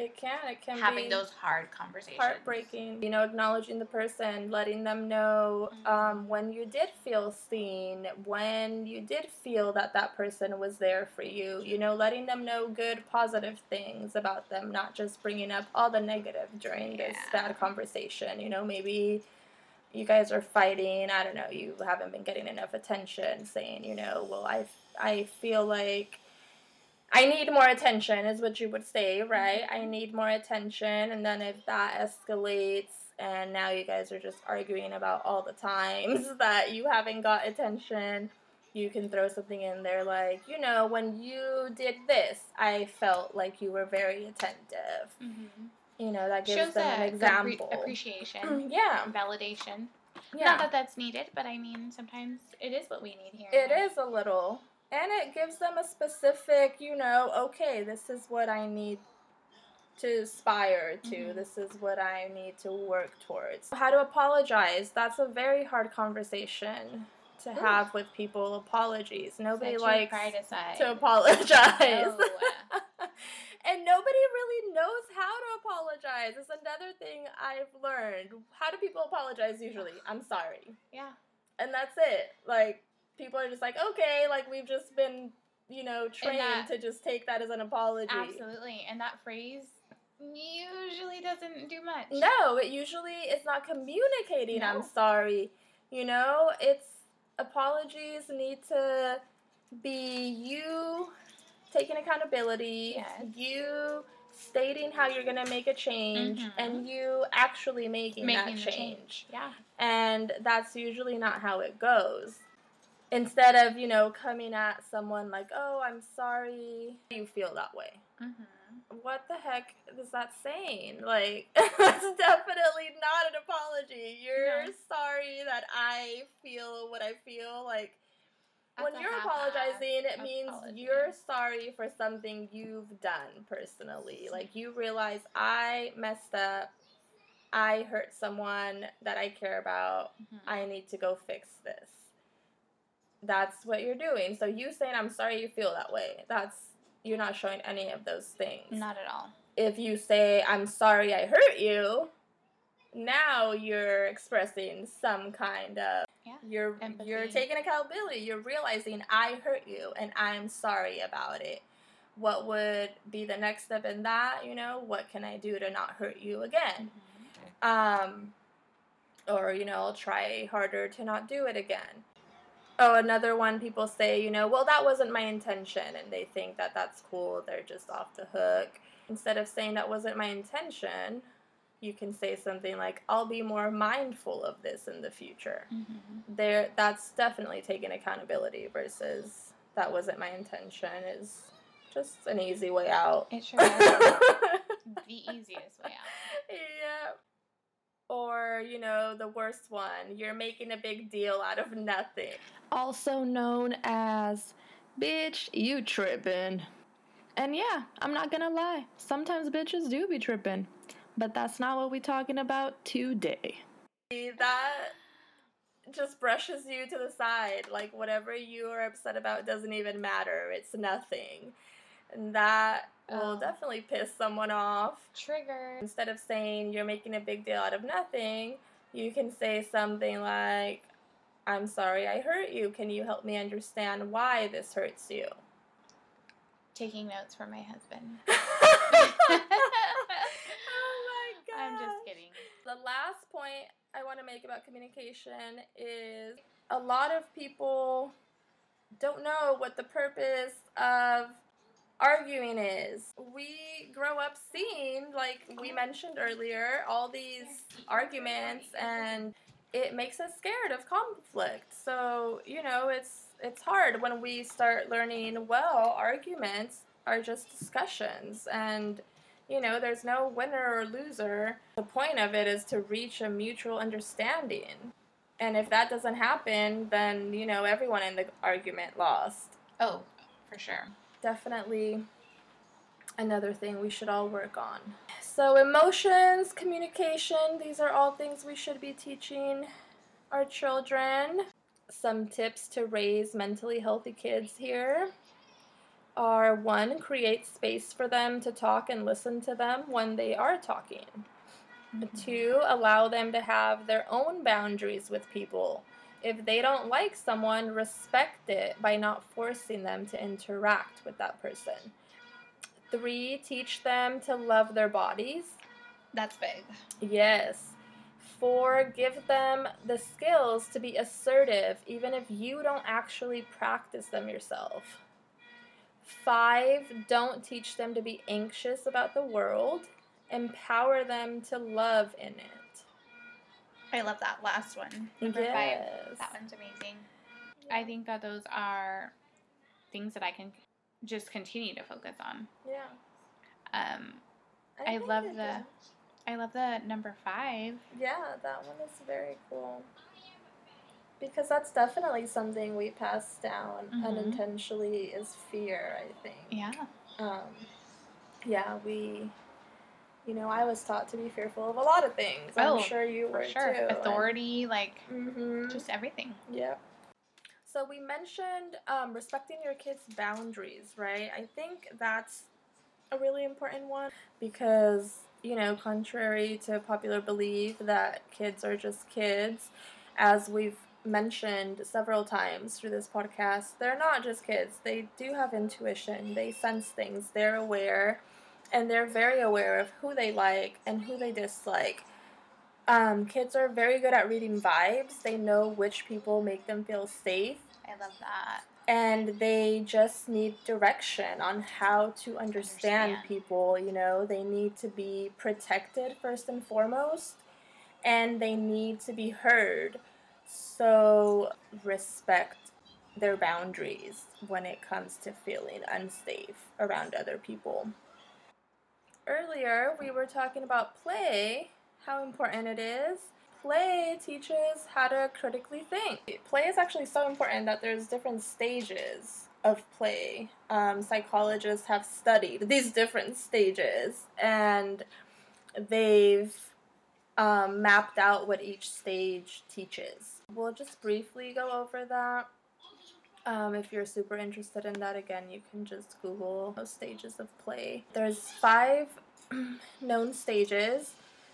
it can it can having those hard conversations. heartbreaking. You know, acknowledging the person, letting them know Mhm. um, when you did feel seen, when you did feel that that person was there for you. You know, letting them know good, positive things about them, not just bringing up all the negative during this Yeah. bad conversation. You know, maybe you guys are fighting. I don't know. You haven't been getting enough attention. Saying, you know, well, I I feel like I need more attention, is what you would say, right? I need more attention. And then if that escalates and now you guys are just arguing about all the times that you haven't got attention, you can throw something in there like, you know, when you did this, I felt like you were very attentive. Mm-hmm. You know, that gives Shows them an a good re- example. appreciation, yeah. validation. Yeah. Not that that's needed, but I mean, sometimes it is what we need here. It is a little. And it gives them a specific, you know, okay, this is what I need to aspire to. Mhm. This is what I need to work towards. How to apologize. That's a very hard conversation to Ooh. have with people. Apologies. Nobody your likes to apologize. No. and nobody really knows how to apologize. It's another thing I've learned. How do people apologize usually? I'm sorry yeah. and that's it. Like people are just like, okay, like we've just been, you know, trained that- to just take that as an apology. Absolutely. And that phrase usually doesn't do much. No, it usually is not communicating. I'm sorry. You know, it's apologies need to be you taking accountability, Yes. you stating how you're gonna make a change, Mhm. and you actually making, Making that change. change. Yeah. And that's usually not how it goes. Instead of, you know, coming at someone like, oh, I'm sorry you feel that way. Mm-hmm. What the heck is that saying? Like, that's definitely not an apology. You're No. sorry that I feel what I feel. Like, when you're apologizing, it means apology. you're sorry for something you've done personally. Like, you realize I messed up. I hurt someone that I care about. Mhm. I need to go fix this. That's what you're doing. So you saying I'm sorry you feel that way. That's you're not showing any of those things. Not at all. If you say I'm sorry I hurt you, now you're expressing some kind of Yeah. you're Empathy. you're taking accountability. You're realizing I hurt you and I'm sorry about it. What would be the next step in that? You know, what can I do to not hurt you again? Mhm. um, or you know, I'll try harder to not do it again. Oh, another one people say, you know, well, that wasn't my intention, and they think that that's cool. They're just off the hook. Instead of saying that wasn't my intention, you can say something like, I'll be more mindful of this in the future. Mm-hmm. There, that's definitely taking accountability versus that wasn't my intention is just an easy way out. It sure is the easiest way out. Or, you know, the worst one, you're making a big deal out of nothing. Also known as, bitch, you tripping And yeah, I'm not gonna lie, sometimes bitches do be tripping But that's not what we're talking about today. That just brushes you to the side. Like, whatever you are upset about doesn't even matter. It's nothing. And that will Oh. definitely piss someone off. Trigger. Instead of saying you're making a big deal out of nothing, you can say something like, I'm sorry I hurt you. Can you help me understand why this hurts you? Taking notes for my husband. oh my god. I'm just kidding. The last point I want to make about communication is a lot of people don't know what the purpose of arguing is. We grow up seeing, like we mentioned earlier, all these arguments and it makes us scared of conflict. So, you know, it's it's hard when we start learning well, arguments are just discussions and you know, there's no winner or loser. The point of it is to reach a mutual understanding. And if that doesn't happen, then, you know, everyone in the argument lost. Oh, for sure. Definitely another thing we should all work on. So, emotions, communication, these are all things we should be teaching our children. Some tips to raise mentally healthy kids here are one, create space for them to talk and listen to them when they are talking. Two, allow them to have their own boundaries with people. If they don't like someone, respect it by not forcing them to interact with that person. Three, teach them to love their bodies. That's big. Yes. Four, give them the skills to be assertive even if you don't actually practice them yourself. Five, don't teach them to be anxious about the world. Empower them to love in it. I love that last one. Number five. yes. That one's amazing. I think that those are things that I can just continue to focus on. Yeah. Um, I think love the- does. I love the number five. Yeah, that one is very cool. Because that's definitely something we pass down Mhm. unintentionally is fear, I think. Yeah. um, yeah, we, you know, I was taught to be fearful of a lot of things. Oh, I'm sure you were sure. too. Authority, like hmm just everything. Yep. So we mentioned um, respecting your kids' boundaries, right? I think that's a really important one because you know, contrary to popular belief that kids are just kids, as we've mentioned several times through this podcast, they're not just kids. They do have intuition. They sense things. They're aware, and they're very aware of who they like and who they dislike. Um, kids are very good at reading vibes. They know which people make them feel safe, I love that. and they just need direction on how to understand, Understand. people. You know, they need to be protected first and foremost, and they need to be heard. So, respect their boundaries when it comes to feeling unsafe around other people. Earlier, we were talking about play, how important it is. Play teaches how to critically think. Play is actually so important that there's different stages of play. Um, psychologists have studied these different stages and they've um, mapped out what each stage teaches. We'll just briefly go over that. Um, if you're super interested in that, again, you can just Google stages of play. There's five known stages.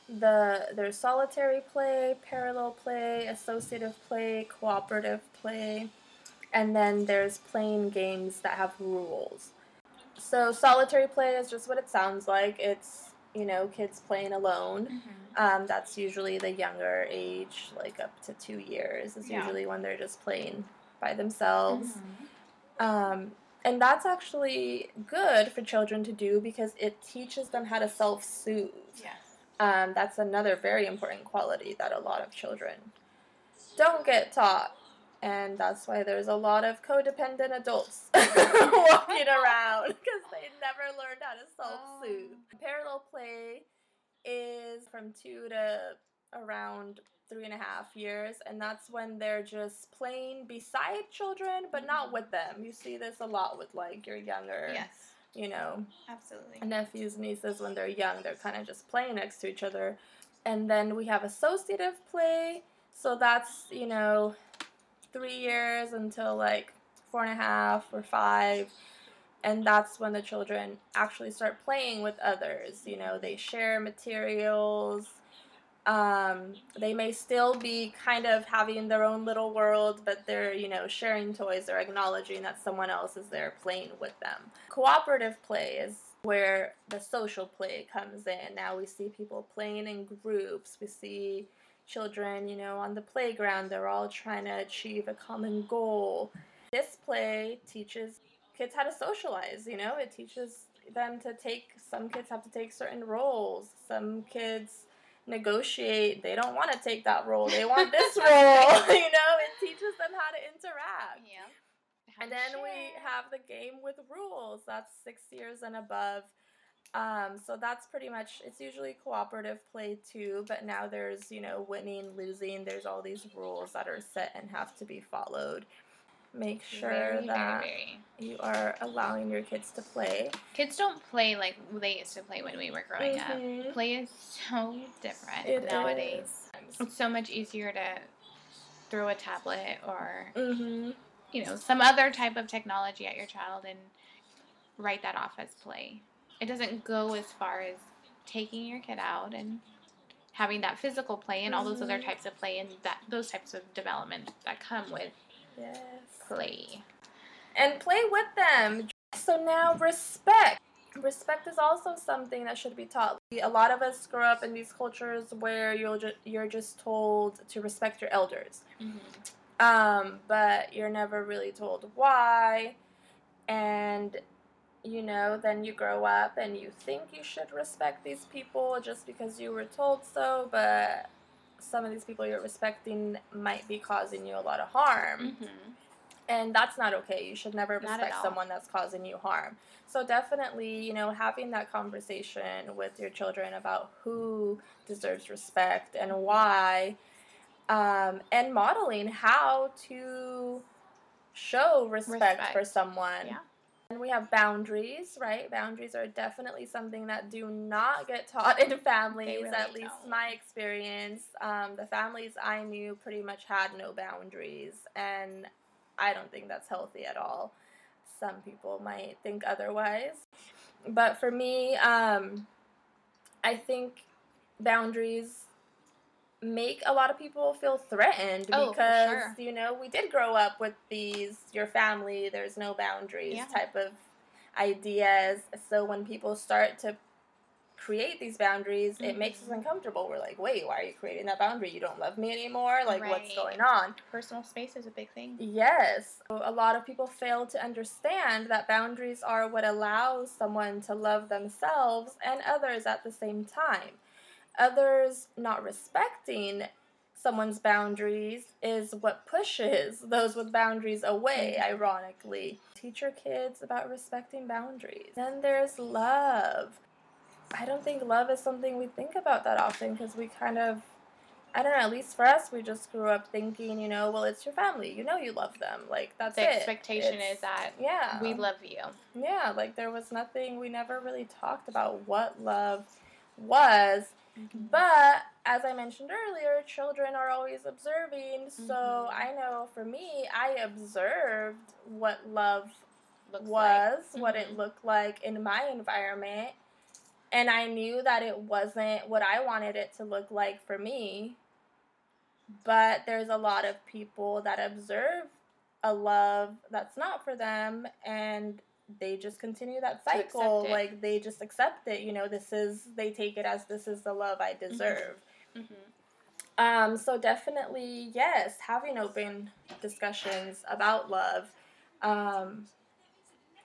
The there's solitary play, parallel play, associative play, cooperative play, and then there's playing games that have rules. So solitary play is just what it sounds like. It's you know kids playing alone. Um, that's usually the younger age, like up to two years, is Yeah. usually when they're just playing by themselves. Mm-hmm. Um, and that's actually good for children to do because it teaches them how to self soothe. Yes. Um, that's another very important quality that a lot of children don't get taught. And that's why there's a lot of codependent adults walking around because they never learned how to self soothe. Parallel play is from two to around three and a half years, and that's when they're just playing beside children but not mm-hmm. with them. You see this a lot with like your younger, Yes. you know, Absolutely. nephews, nieces when they're young, they're kind of just playing next to each other. And then we have associative play. So that's, you know, three years until like four and a half or five. And that's when the children actually start playing with others. You know, they share materials. Um, they may still be kind of having their own little world, but they're, you know, sharing toys or acknowledging that someone else is there playing with them. Cooperative play is where the social play comes in. Now we see people playing in groups. We see children, you know, on the playground. They're all trying to achieve a common goal. This play teaches kids how to socialize, you know, it teaches them to take, some kids have to take certain roles. Some kids negotiate, they don't want to take that role, they want this role, you know, it teaches them how to interact. Yeah. And then we have the game with rules. That's six years and above. Um, so that's pretty much it's usually cooperative play too, but now there's, you know, winning, losing, there's all these rules that are set and have to be followed. Make sure very, that very, very. you are allowing your kids to play. Kids don't play like they used to play when we were growing Mhm. up. Play is so different It nowadays. is. It's so much easier to throw a tablet or Mhm. you know some other type of technology at your child and write that off as play. It doesn't go as far as taking your kid out and having that physical play and all those other Mhm. types of play and that those types of development that come with Yes. play. and play with them. So now respect. Respect is also something that should be taught. A lot of us grow up in these cultures where you'll ju- you're just told to respect your elders, um, but you're never really told why. And you know, then you grow up and you think you should respect these people just because you were told so, but some of these people you're respecting might be causing you a lot of harm Mm-hmm. and that's not okay. You should never respect someone that's causing you harm. So definitely, you know, having that conversation with your children about who deserves respect and why, um, and modeling how to show respect, Respect. for someone. Yeah. And we have boundaries, right? Boundaries are definitely something that do not get taught in families, really at least don't. my experience. Um, the families I knew pretty much had no boundaries, and I don't think that's healthy at all. Some people might think otherwise. But for me, um, I think boundaries make a lot of people feel threatened Oh, because sure. you know we did grow up with these your family there's no boundaries Yeah. type of ideas so when people start to create these boundaries it mm-hmm. makes us uncomfortable we're like wait why are you creating that boundary you don't love me anymore like what's going on Personal space is a big thing. Yes. A lot of people fail to understand that boundaries are what allows someone to love themselves and others at the same time. Others not respecting someone's boundaries is what pushes those with boundaries away, Mhm. ironically. Teach your kids about respecting boundaries. Then there's love. I don't think love is something we think about that often because we kind of I don't know, at least for us, we just grew up thinking, you know, well, it's your family. You know you love them. Like, that's The it. expectation It's- is that yeah. we love you. Yeah, like there was nothing, we never really talked about what love was. But as I mentioned earlier, children are always observing. So Mhm. I know for me, I observed what love Looks was, like. what it Mhm. looked like in my environment. And I knew that it wasn't what I wanted it to look like for me. But there's a lot of people that observe a love that's not for them and they just continue that cycle. Like they just accept it. You know, this is, they take it as this is the love I deserve. Mhm. Um, so definitely, yes, having open discussions about love. Um,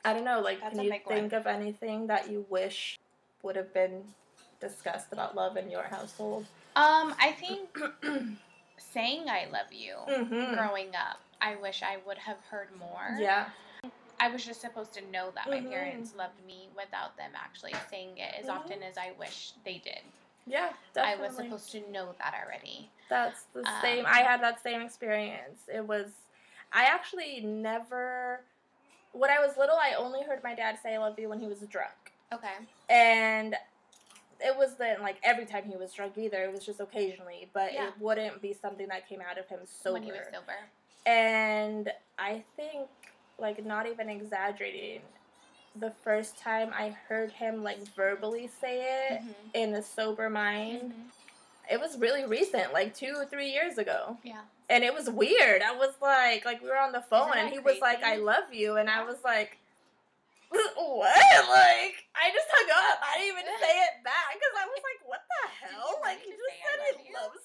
I don't know, like, That's can you think of anything that you wish would have been discussed about love in your household? Um, I think saying I love you mm-hmm. growing up, I wish I would have heard more. Yeah. I was just supposed to know that my Mhm. parents loved me without them actually saying it as Mhm. often as I wish they did. Yeah, definitely. I was supposed to know that already. That's the same. Um, I had that same experience. It was, I actually never, when I was little, I only heard my dad say I love you when he was drunk. Okay. And it wasn't like every time he was drunk either. It was just occasionally, but Yeah. it wouldn't be something that came out of him sober. When he was sober. And I think, like, not even exaggerating, the first time I heard him like verbally say it Mhm. in a sober mind, Mhm. it was really recent, like two or three years ago. Yeah. And it was weird. I was like, like we were on the phone, and he was like, "I love you," and I was like, "What?" Like I just hung up. I didn't even say it back because I was like, "What the hell?" Like he just just "I said love he you"? loves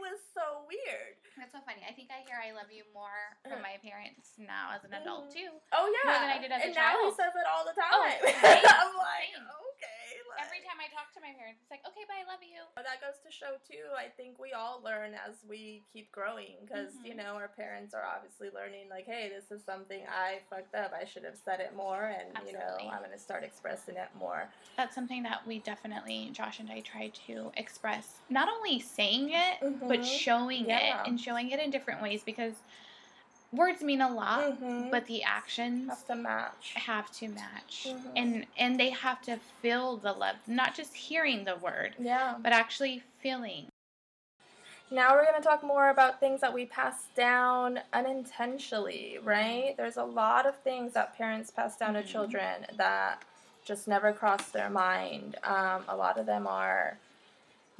it was so weird. That's so funny. I think I hear I love you more from Uh. my parents now as an adult Mhm. too. Oh yeah, more than I did as a child. and now he says it all the time. Oh, I'm like, same. Okay. Like, Every time I talk to my parents, it's like, okay, but I love you. That goes to show too. I think we all learn as we keep growing because you Mhm. know our parents are obviously learning like, hey, this is something I fucked up. I should have said it more, and you know I'm gonna start expressing it more. That's something that we definitely, Josh and I, try to express. Not only saying it, but Mhm. showing Yeah. it and showing it in different ways because words mean a lot, Mhm. but the actions have to match. have to match Mhm. and and they have to feel the love not just hearing the word Yeah. but actually feeling Now we're gonna talk more about things that we pass down unintentionally, right? There's a lot of things that parents pass down Mhm. to children that just never cross their mind. Um, a lot of them are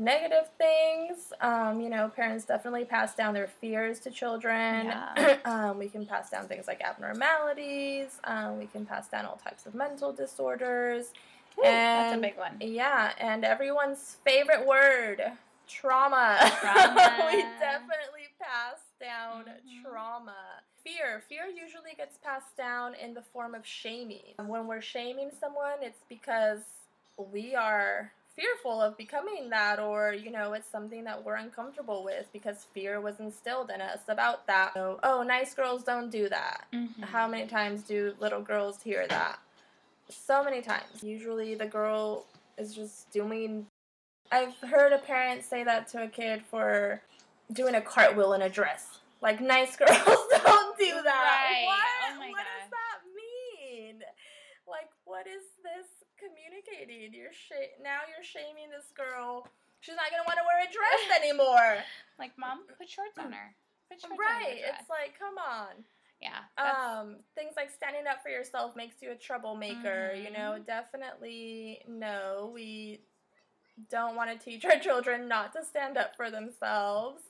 negative things. Um, you know, parents definitely pass down their fears to children. Yeah. um, we can pass down things like abnormalities. Um, we can pass down all types of mental disorders. Ooh, that's a big one Yeah, and everyone's favorite word, trauma. Trauma. we definitely pass down Mhm. trauma. Fear. Fear usually gets passed down in the form of shaming. When we're shaming someone, it's because we are fearful of becoming that or you know it's something that we're uncomfortable with because fear was instilled in us about that So, oh nice girls don't do that Mhm. how many times do little girls hear that? So many times. Usually the girl is just doing. I've heard a parent say that to a kid for doing a cartwheel in a dress. Like, nice girls don't do that. Right. What? Oh what does that mean? Like, what is this You're sh- now you're shaming this girl. She's not gonna want to wear a dress anymore. like mom put shorts on her put shorts on right? your dress. It's like, come on. yeah Um, things like standing up for yourself makes you a troublemaker. You know, definitely no. We don't want to teach our children not to stand up for themselves.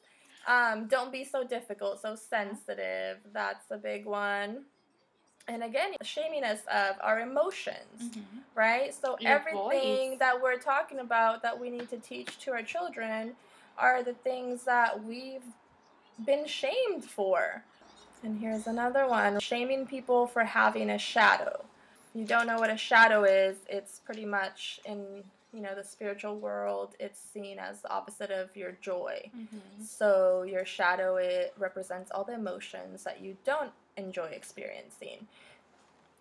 Um, don't be so difficult, so sensitive. That's a big one. And again, shaming us of our emotions, Mhm. right? So Your everything voice. that we're talking about that we need to teach to our children are the things that we've been shamed for. And here's another one shaming people for having a shadow. You don't know what a shadow is, it's pretty much in you know the spiritual world it's seen as the opposite of your joy Mhm. so your shadow it represents all the emotions that you don't enjoy experiencing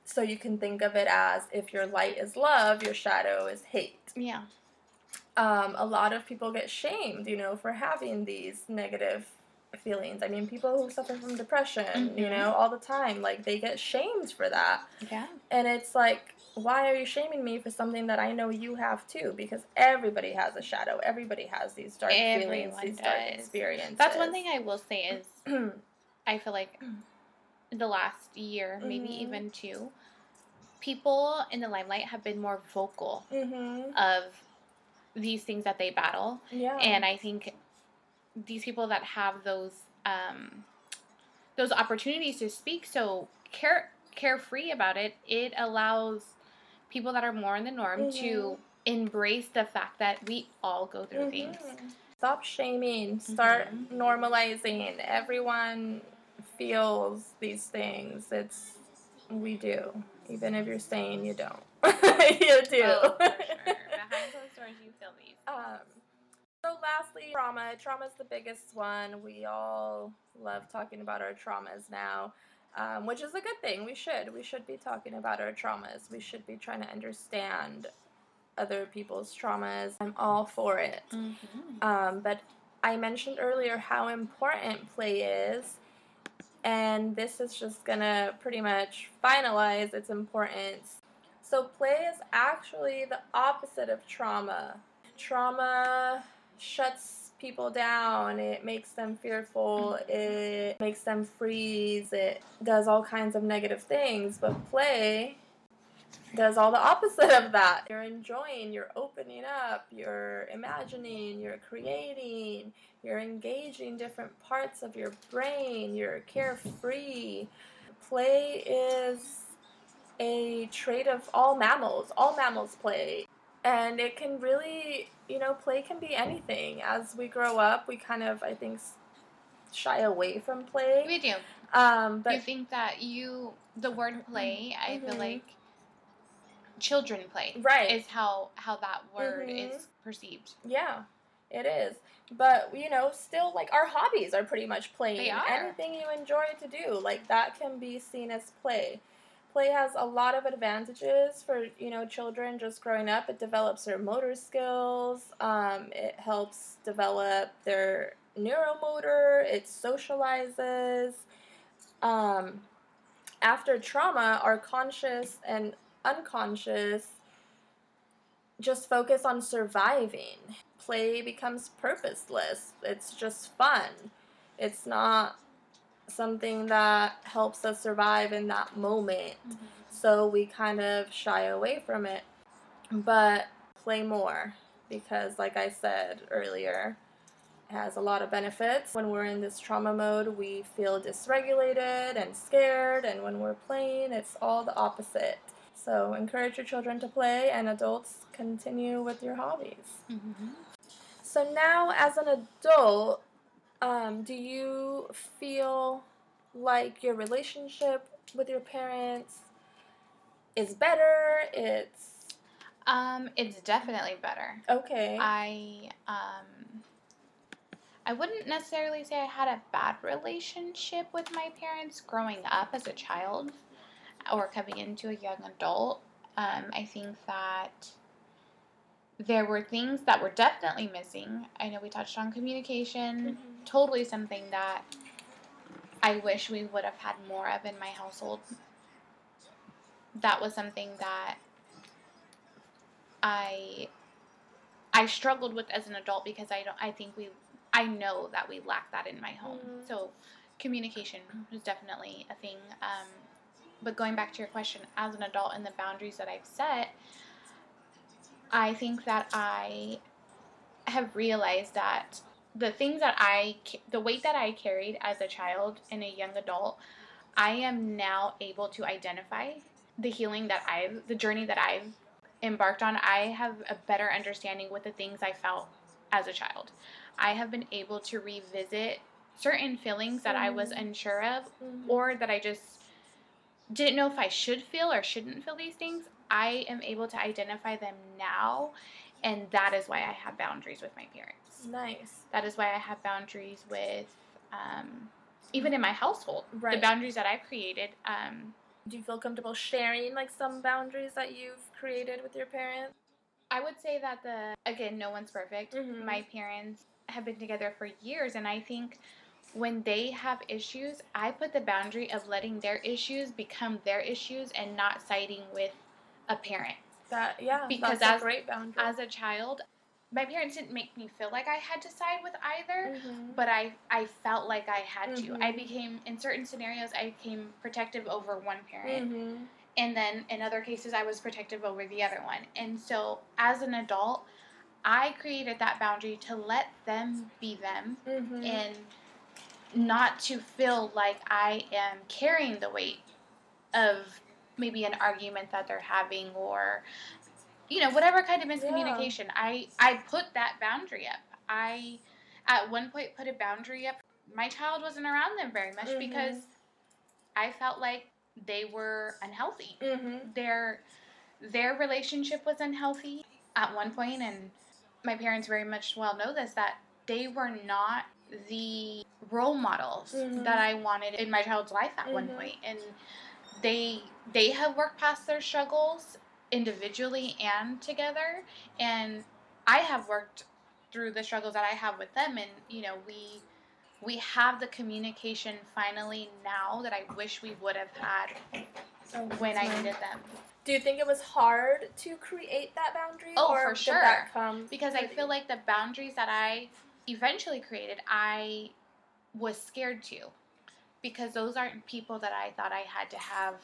so you can think of it as if your light is love your shadow is hate yeah um, a lot of people get shamed, you know, for having these negative feelings. I mean, people who suffer from depression, you Mhm. know, all the time, like they get shamed for that. yeah And it's like, why are you shaming me for something that I know you have too? Because everybody has a shadow. Everybody has these dark feelings, Everyone these dark does. experiences. that's one thing i will say is. I feel like the last year, maybe Mhm. even two, people in the limelight have been more vocal mm-hmm. of these things that they battle. Yeah. And I think these people that have those um, those opportunities to speak so care carefree about it, it allows people that are more in the norm to Mhm. embrace the fact that we all go through things. Mhm. Stop shaming. Start Mhm. normalizing. Everyone feels these things. It's we do. Even if you're saying you don't. you do. Oh, sure. Behind closed doors, you feel these. Um, so lastly, trauma. Trauma is the biggest one. We all love talking about our traumas now, um, which is a good thing. We should. We should be talking about our traumas. We should be trying to understand other people's traumas. I'm all for it. Mm-hmm. Um, but I mentioned earlier how important play is, and this is just gonna pretty much finalize its importance. So, play is actually the opposite of trauma. Trauma shuts people down, it makes them fearful, it makes them freeze, it does all kinds of negative things, but play does all the opposite of that. You're enjoying, you're opening up, you're imagining, you're creating, you're engaging different parts of your brain, you're carefree. Play is a trait of all mammals. All mammals play. And it can really, you know, play can be anything. As we grow up, we kind of, I think, shy away from play. We do. Um, but you think that you, the word play, I feel Mhm. like children play right. is how how that word Mhm. is perceived. Yeah, it is. But you know, still like our hobbies are pretty much are. Anything you enjoy to do, like that can be seen as play. Play has a lot of advantages for you know children just growing up. It develops their motor skills. Um, it helps develop their neuromotor. It socializes. Um, after trauma, our conscious and unconscious just focus on surviving. Play becomes purposeless. It's just fun. It's not something that helps us survive in that moment. Mm-hmm. So we kind of shy away from it. But play more because, like I said earlier, it has a lot of benefits. When we're in this trauma mode, we feel dysregulated and scared, and when we're playing, it's all the opposite. So encourage your children to play, and adults continue with your hobbies. Mm-hmm. So now, as an adult, um, do you feel like your relationship with your parents is better? It's Um, it's definitely better. okay. I um I wouldn't necessarily say I had a bad relationship with my parents growing up as a child or coming into a young adult. Um, I think that there were things that were definitely missing. I know we touched on communication, Mhm. totally something that I wish we would have had more of in my household. That was something that I I struggled with as an adult because I don't I think we I know that we lack that in my home. Mhm. So communication was definitely a thing. Um, but going back to your question, as an adult and the boundaries that I've set, I think that I have realized that the things that I, the weight that I carried as a child and a young adult, I am now able to identify the healing that I've, the journey that I've embarked on. I have a better understanding with the things I felt as a child. I have been able to revisit certain feelings that I was Mhm. unsure of Mhm. or that I just didn't know if I should feel or shouldn't feel these things, I am able to identify them now. And that is why I have boundaries with my parents. nice. That is why I have boundaries with, um, even in my household, right. the boundaries that I've created. Um, Do you feel comfortable sharing like some boundaries that you've created with your parents? I would say that the, again, no one's perfect. Mhm. My parents have been together for years, and I think when they have issues, I put the boundary of letting their issues become their issues and not siding with a parent. That yeah, Because that's as- a great boundary. As a child, my parents didn't make me feel like I had to side with either, Mhm. but I, I felt like I had to. I Mhm. became, in certain scenarios, I became protective over one parent. Mhm. And then in other cases, I was protective over the other one. And so as an adult, I created that boundary to let them be them Mhm. and not to feel like I am carrying the weight of maybe an argument that they're having or you know whatever kind of miscommunication I I put that boundary up I, at one point, put a boundary up. My child wasn't around them very much Mhm. because I felt like they were unhealthy. Mm-hmm. Their their relationship was unhealthy at one point, and my parents very much well know this that they were not the role models Mhm. that I wanted in my child's life at one Mhm. point. and they they have worked past their struggles individually and together, and I have worked through the struggles that I have with them, and you know we we have the communication finally now that I wish we would have had when I needed them. Do you think it was hard to create that boundary? Oh, or for sure. Because I feel like the boundaries that I eventually created, I was scared to. Because those aren't people that I thought I had to have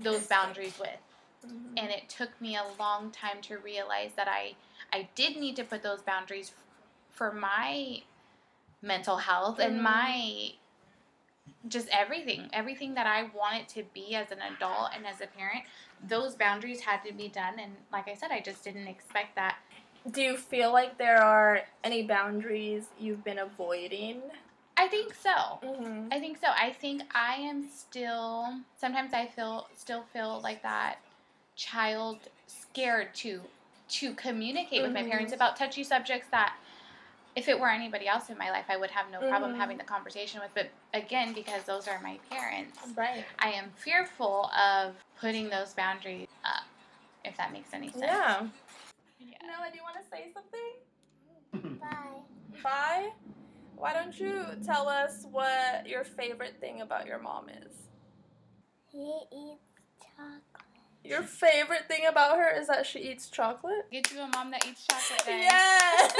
those boundaries with. Mhm. And it took me a long time to realize that I I did need to put those boundaries for my mental health Mhm. and my just everything, everything that I wanted to be as an adult and as a parent, those boundaries had to be done and like I said I just didn't expect that Do you feel like there are any boundaries you've been avoiding? I think so. Mm-hmm. I think so. I think I am still sometimes I feel still feel like that child scared to to communicate with my Mhm. parents about touchy subjects that if it were anybody else in my life I would have no problem Mhm. having the conversation with but again because those are my parents Right. I am fearful of putting those boundaries up if that makes any sense. Yeah. Yeah. Noah, do you want to say something? Bye. Bye. Why don't you tell us what your favorite thing about your mom is? He eats chocolate. Your favorite thing about her is that she eats chocolate? Get you a mom that eats chocolate then. Yes.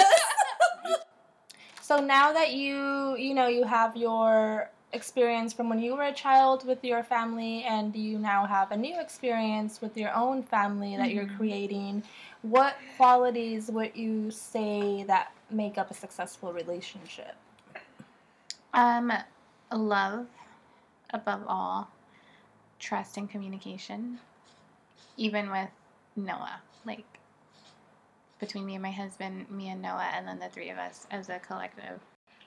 so now that you, you know, you have your experience from when you were a child with your family and you now have a new experience with your own family that you're Mhm. creating, what qualities would you say that make up a successful relationship? Um, love above all, trust and communication, even with Noah. Like between me and my husband, me and Noah, and then the three of us as a collective.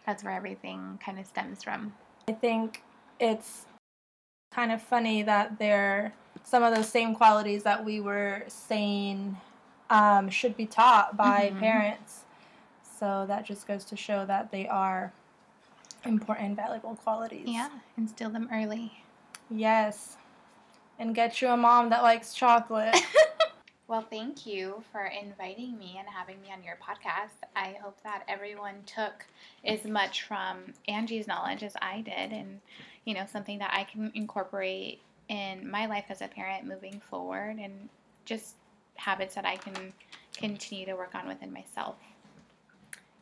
That's where everything kind of stems from. I think it's kind of funny that they're some of those same qualities that we were saying um, should be taught by Mhm. parents. So that just goes to show that they are important, valuable qualities. Yeah, instill them early. Yes. And get you a mom that likes chocolate. Well, thank you for inviting me and having me on your podcast. I hope that everyone took as much from Angie's knowledge as I did and, you know, something that I can incorporate in my life as a parent moving forward and just habits that I can continue to work on within myself.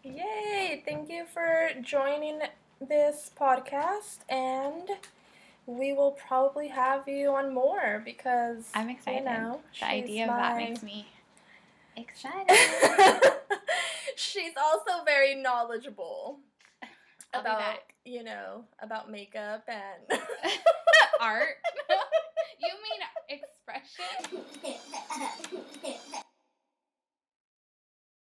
Yay! Thank you for joining this podcast, and we will probably have you on more because I'm excited. You know, the she's idea of that makes me excited. she's also very knowledgeable I'll about you know about makeup and Art? you mean expression?